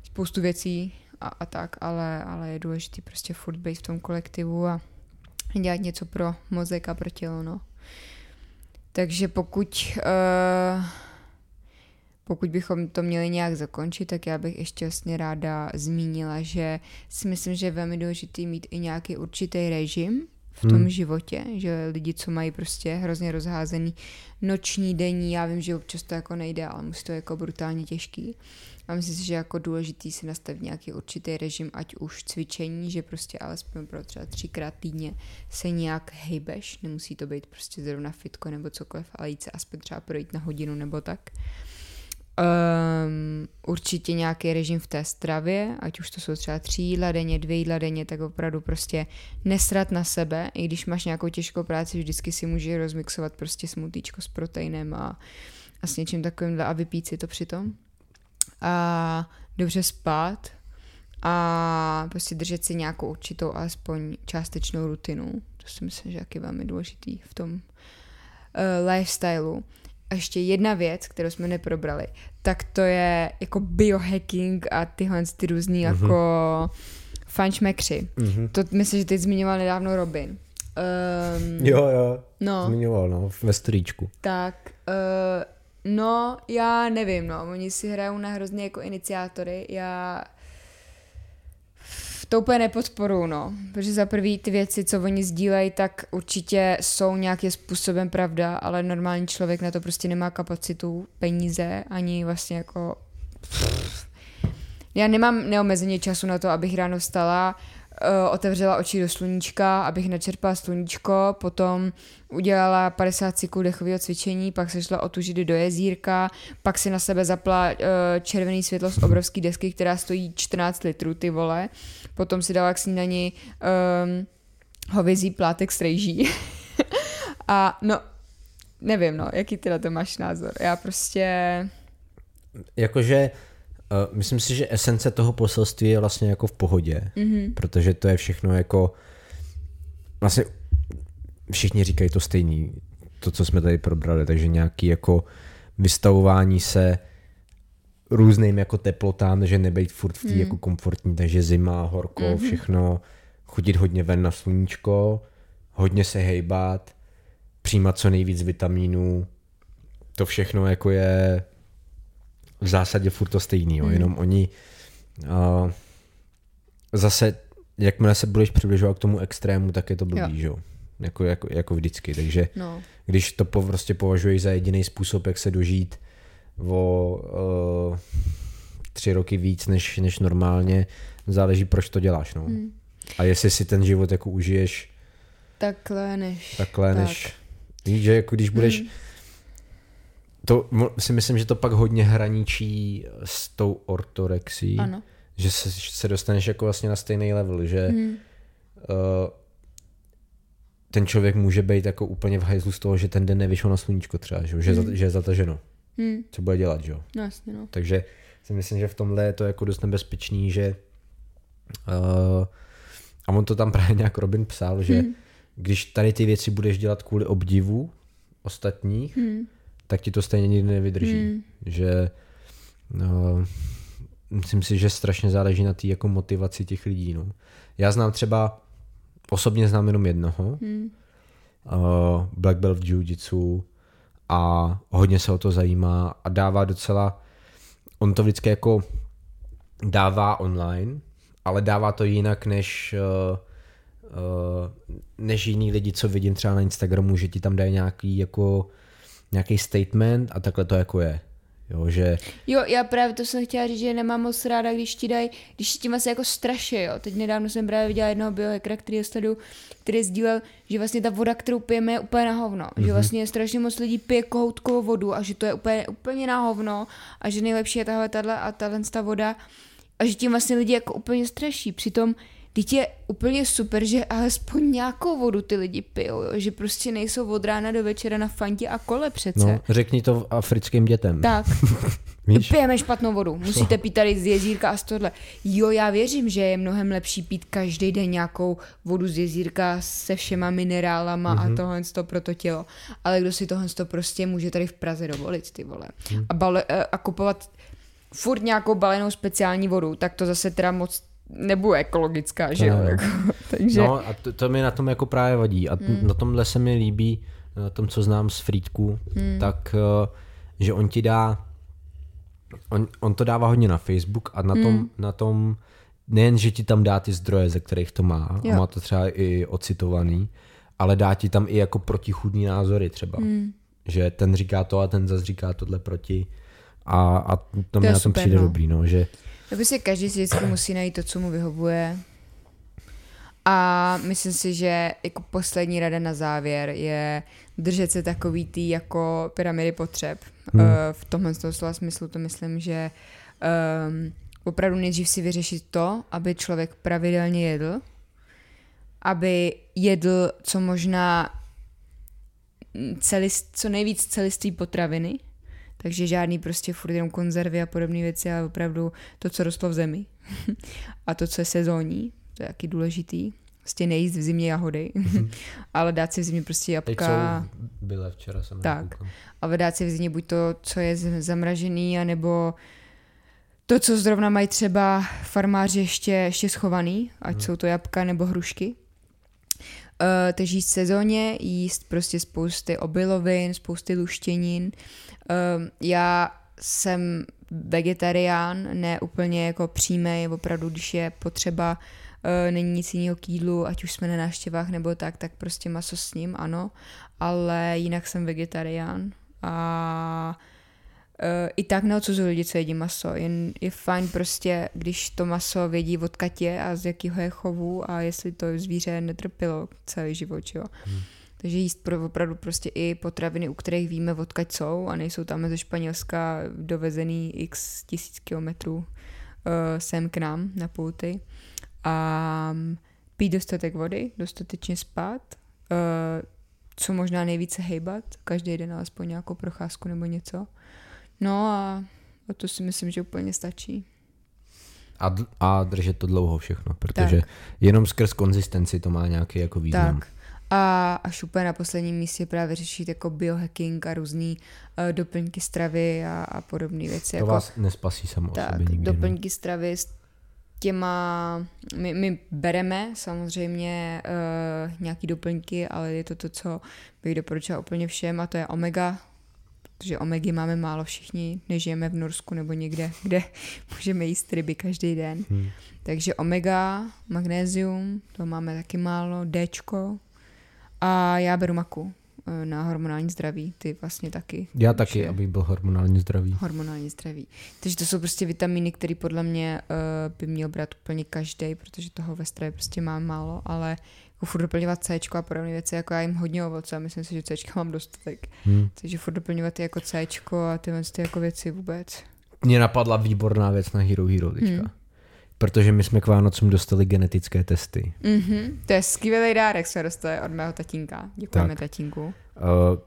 spoustu věcí a, a tak, ale, ale je důležité prostě furt být v tom kolektivu a dělat něco pro mozek a pro tělo, no. Takže pokud, uh, pokud bychom to měli nějak zakončit, tak já bych ještě vlastně ráda zmínila, že si myslím, že je velmi důležité mít i nějaký určitý režim, v tom hmm. životě, že lidi, co mají prostě hrozně rozházený noční, denní, já vím, že občas to jako nejde, ale musí to jako brutálně těžký. A myslím si, že jako důležitý si nastavit nějaký určitý režim, ať už cvičení, že prostě alespoň pro třeba třikrát týdně se nějak hejbeš, nemusí to být prostě zrovna fitko nebo cokoliv, ale jít se aspoň třeba projít na hodinu nebo tak. Um, určitě nějaký režim v té stravě, ať už to jsou třeba tři jídla denně, dvě jídla denně, tak opravdu prostě nesrat na sebe, i když máš nějakou těžkou práci, vždycky si můžeš rozmixovat prostě smutíčko s proteinem a, a s něčím takovým a vypít si to přitom. A dobře spát a prostě držet si nějakou určitou alespoň částečnou rutinu. To si myslím, že je velmi důležitý v tom uh, lifestyleu. A ještě jedna věc, kterou jsme neprobrali, tak to je jako biohacking a tyhle ty různý mm-hmm. jako fančmekři. Mm-hmm. To myslím, že teď zmiňoval nedávno Robin. Um, jo, jo, no. zmiňoval, no, ve stříčku. Tak, uh, no, já nevím, no, oni si hrajou na hrozně jako iniciátory, já to úplně nepodporu, no. Protože za prvý ty věci, co oni sdílejí, tak určitě jsou nějakým způsobem pravda, ale normální člověk na to prostě nemá kapacitu, peníze, ani vlastně jako... Já nemám neomezeně času na to, abych ráno vstala, Eh, otevřela oči do sluníčka, abych načerpala sluníčko, potom udělala 50 cyklů dechového cvičení, pak se šla otužit do jezírka, pak si na sebe zapla uh, červený světlo z obrovské desky, která stojí 14 litrů, ty vole. Potom si dala k snídani um, hovězí plátek s rejží. A no, nevím, no, jaký ty na to máš názor? Já prostě... Jakože Uh, myslím si, že esence toho poselství je vlastně jako v pohodě, mm-hmm. protože to je všechno jako vlastně všichni říkají to stejný, to, co jsme tady probrali, takže nějaký jako vystavování se různým jako teplotám, že nebejt furt v té mm. jako komfortní, takže zima, horko, mm-hmm. všechno, chodit hodně ven na sluníčko, hodně se hejbat, přijímat co nejvíc vitamínů, to všechno jako je v zásadě furt to stejný, jo. Mm. jenom oni uh, zase, jakmile se budeš přibližovat k tomu extrému, tak je to blbý, jo. Jako, jako, jako vždycky, takže no. když to po, prostě považuješ za jediný způsob, jak se dožít o uh, tři roky víc než, než normálně, záleží, proč to děláš, no. Mm. A jestli si ten život jako užiješ takhle než. Takhle tak. než. Víš, že jako když budeš mm to si myslím, že to pak hodně hraničí s tou ortorexí. Ano. Že se, se dostaneš jako vlastně na stejný level, že hmm. uh, ten člověk může být jako úplně v hajzlu z toho, že ten den nevyšel na sluníčko třeba, že, že, hmm. že je zataženo. Hmm. Co bude dělat, jo? No, jasně, no. Takže si myslím, že v tomhle je to jako dost nebezpečný, že uh, a on to tam právě nějak Robin psal, že hmm. když tady ty věci budeš dělat kvůli obdivu ostatních, hmm tak ti to stejně nikdy nevydrží. Hmm. Že no, myslím si, že strašně záleží na té jako motivaci těch lidí. No. Já znám třeba, osobně znám jenom jednoho, hmm. uh, Black Belt v Jiu-Jitsu a hodně se o to zajímá a dává docela, on to vždycky jako dává online, ale dává to jinak než uh, uh, než jiní lidi, co vidím třeba na Instagramu, že ti tam dají nějaký jako nějaký statement a takhle to jako je. Jo, že... jo, já právě to jsem chtěla říct, že nemám moc ráda, když ti dají, když ti tím asi jako straší, jo. Teď nedávno jsem právě viděla jednoho biohackera, který sledu, který sdílel, že vlastně ta voda, kterou pijeme, je úplně na hovno. Mm-hmm. Že mhm. vlastně strašně moc lidí pije kohoutkovou vodu a že to je úplně, úplně na hovno a že nejlepší je tahle tahle a tahle ta voda a že tím vlastně lidi jako úplně straší. Přitom Teď je úplně super, že alespoň nějakou vodu ty lidi pijou, jo? že prostě nejsou od rána do večera na fantě a kole přece. No, řekni to africkým dětem. Tak. Víš? Pijeme špatnou vodu, musíte pít tady z jezírka a z tohle. Jo, já věřím, že je mnohem lepší pít každý den nějakou vodu z jezírka se všema minerálama mm-hmm. a mhm. tohle to pro to tělo. Ale kdo si tohle to prostě může tady v Praze dovolit, ty vole. Mm. A, bale, a kupovat furt nějakou balenou speciální vodu, tak to zase teda moc nebudu ekologická, že jo? ne, no. Jako, takže... No a to, to mi na tom jako právě vadí. A Hmm. na tomhle se mi líbí, na tom, co znám z Frýdku, Hmm. tak eh, že on ti dá, on, on to dává hodně na Facebook a na tom, Hmm. na tom nejen, že ti tam dá ty zdroje, ze kterých to má, Jo. a má to třeba i ocitovaný, ale dá ti tam i jako protichudní názory třeba. Hmm. Že ten říká to a ten zase říká tohle proti. A, a to mi je na tom super, přijde no. dobrý, no, že No prostě každý si vždycky musí najít to, co mu vyhovuje. A myslím si, že jako poslední rada na závěr je držet se takový tý jako pyramidy potřeb. Hmm. Hmm. V tomhle z toho slova smyslu to myslím, že um, opravdu nejdřív si vyřešit to, aby člověk pravidelně jedl, aby jedl co možná celist, co nejvíc celistý potraviny, takže žádný prostě furt jenom konzervy a podobné věci, ale opravdu to, co rostlo v zemi. a to, co je sezónní, to je taky důležitý. Prostě nejíst v zimě jahody, ale dát si v zimě prostě teď jabka. jsou byle včera jsem Tak. nekoukal. Ale dát si v zimě buď to, co je zamražený, anebo to, co zrovna mají třeba farmáři ještě, ještě schovaný, ať jsou to jabka nebo hrušky. Uh, takže jíst sezóně, jíst prostě spousty obilovin, spousty luštěnin. Uh, já jsem vegetarián, ne úplně jako přímý, opravdu, když je potřeba, uh, není nic jiného k jídlu, ať už jsme na návštěvách nebo tak, tak prostě maso s ním, ano, ale jinak jsem vegetarián a Uh, I tak neodsuzuju lidi, co jedí maso. Jen je fajn prostě, když to maso vědí odkud je a z jakého je chovu a jestli to zvíře netrpělo celý život, jo. Hmm. Takže jíst pro, opravdu prostě i potraviny, u kterých víme, odkud jsou a nejsou tam ze Španělska dovezený x tisíc kilometrů uh, sem k nám na pouty. A mm, pít dostatek vody, dostatečně spát, uh, co možná nejvíce hejbat, každý den alespoň nějakou procházku nebo něco. No a, a to si myslím, že úplně stačí. A, a držet to dlouho všechno, protože Tak. jenom skrz konzistenci to má nějaký jako význam. Tak. A až úplně na posledním místě právě řešit jako biohacking a různý uh, doplňky stravy a, a podobné věci. To jako, vás nespasí samo o tak, sobě nikdy. doplňky stravy s těma, my, my bereme samozřejmě uh, nějaký doplňky, ale je to to, co bych doporučila úplně všem a to je omega, protože omegy máme málo všichni, nežijeme v Norsku nebo někde, kde můžeme jíst ryby každý den. Hmm. Takže omega, magnézium, to máme taky málo, Dčko a já beru maku eh, na hormonální zdraví, ty vlastně taky. Já taky, je abych byl hormonálně zdravý. Hormonální zdraví. Takže to jsou prostě vitamíny, které podle mě uh, by měl brát úplně každý, protože toho ve stravě prostě mám málo, ale jako furt doplňovat C a podobné věci, jako já jim hodně ovoce a myslím si, že C mám dostatek. Hmm. Takže furt doplňovat jako C a tyhle ty jako věci vůbec. Mně napadla výborná věc na Hero Hero teďka. Hmm. Protože my jsme k Vánocům dostali genetické testy. Mhm, to je skvělý dárek, jsme dostali od mého tatínka. Děkujeme Tak. tatínku. Uh,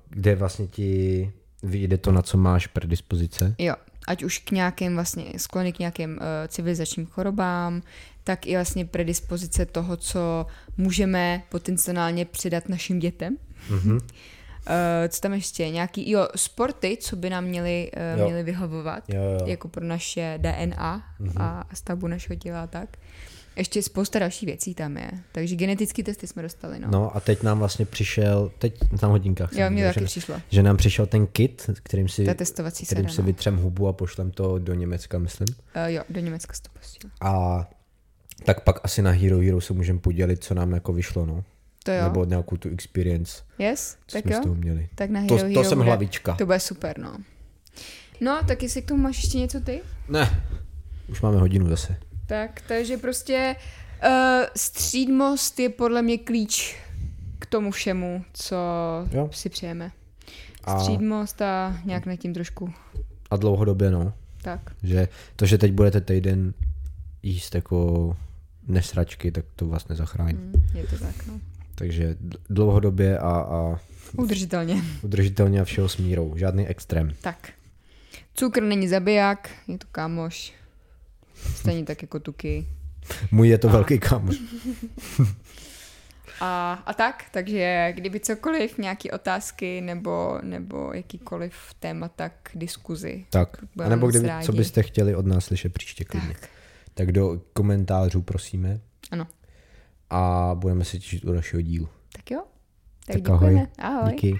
kde vlastně ti vyjde to, na co máš predispozice. Jo, ať už k nějakým vlastně sklony k nějakým uh, civilizačním chorobám, tak i vlastně predispozice toho, co můžeme potenciálně předat našim dětem. Mhm. Uh, co tam ještě? Nějaký, jo, sporty, co by nám měly, uh, Jo. měly vyhovovat, Jo, jo. jako pro naše DNA Mhm. a stavbu našeho těla a tak. Ještě spousta dalších věcí tam je. Takže genetické testy jsme dostali, no. No a teď nám vlastně přišel, teď na hodinkách jo, mě taky že, přišlo. že nám přišel ten kit, kterým si, je testovací kterým sada, si no. vytřem hubu a pošlem to do Německa, myslím. Uh, jo, do Německa se to pustilo. A tak pak asi na Hero Hero se můžeme podělit, co nám jako vyšlo, no. To jo. Nebo nějakou tu experience, Yes, co tak jsme jo. z toho měli. Tak na To, Hero to Hero jsem bude, hlavička. To bude super, no. No, tak jestli k tomu máš ještě něco ty? Ne, už máme hodinu zase. Tak, takže prostě uh, střídmost je podle mě klíč k tomu všemu, co Jo. si přejeme. A- Střídmost a nějak nad tím trošku A dlouhodobě, no. tak. Že to, že teď budete týden jíst jako nesračky, tak to vás nezachrání. Mm. Mm, je to tak, no. Takže dlouhodobě a, a Udržitelně. udržitelně a všeho s mírou. Žádný extrém. Tak. Cukr není zabiják, je to kámoš. Stejně tak jako tuky. Můj je to velký kámoš. A, a tak, takže kdyby cokoliv, nějaké otázky nebo, nebo jakýkoliv téma, tak diskuzi. Tak. A nebo kdyby, rádi. co byste chtěli od nás slyšet příště klidně. Tak. Tak do komentářů prosíme. Ano a budeme se těšit u dalšího dílu. Tak jo. Tak, tak děkujeme. Ahoj. ahoj. Díky.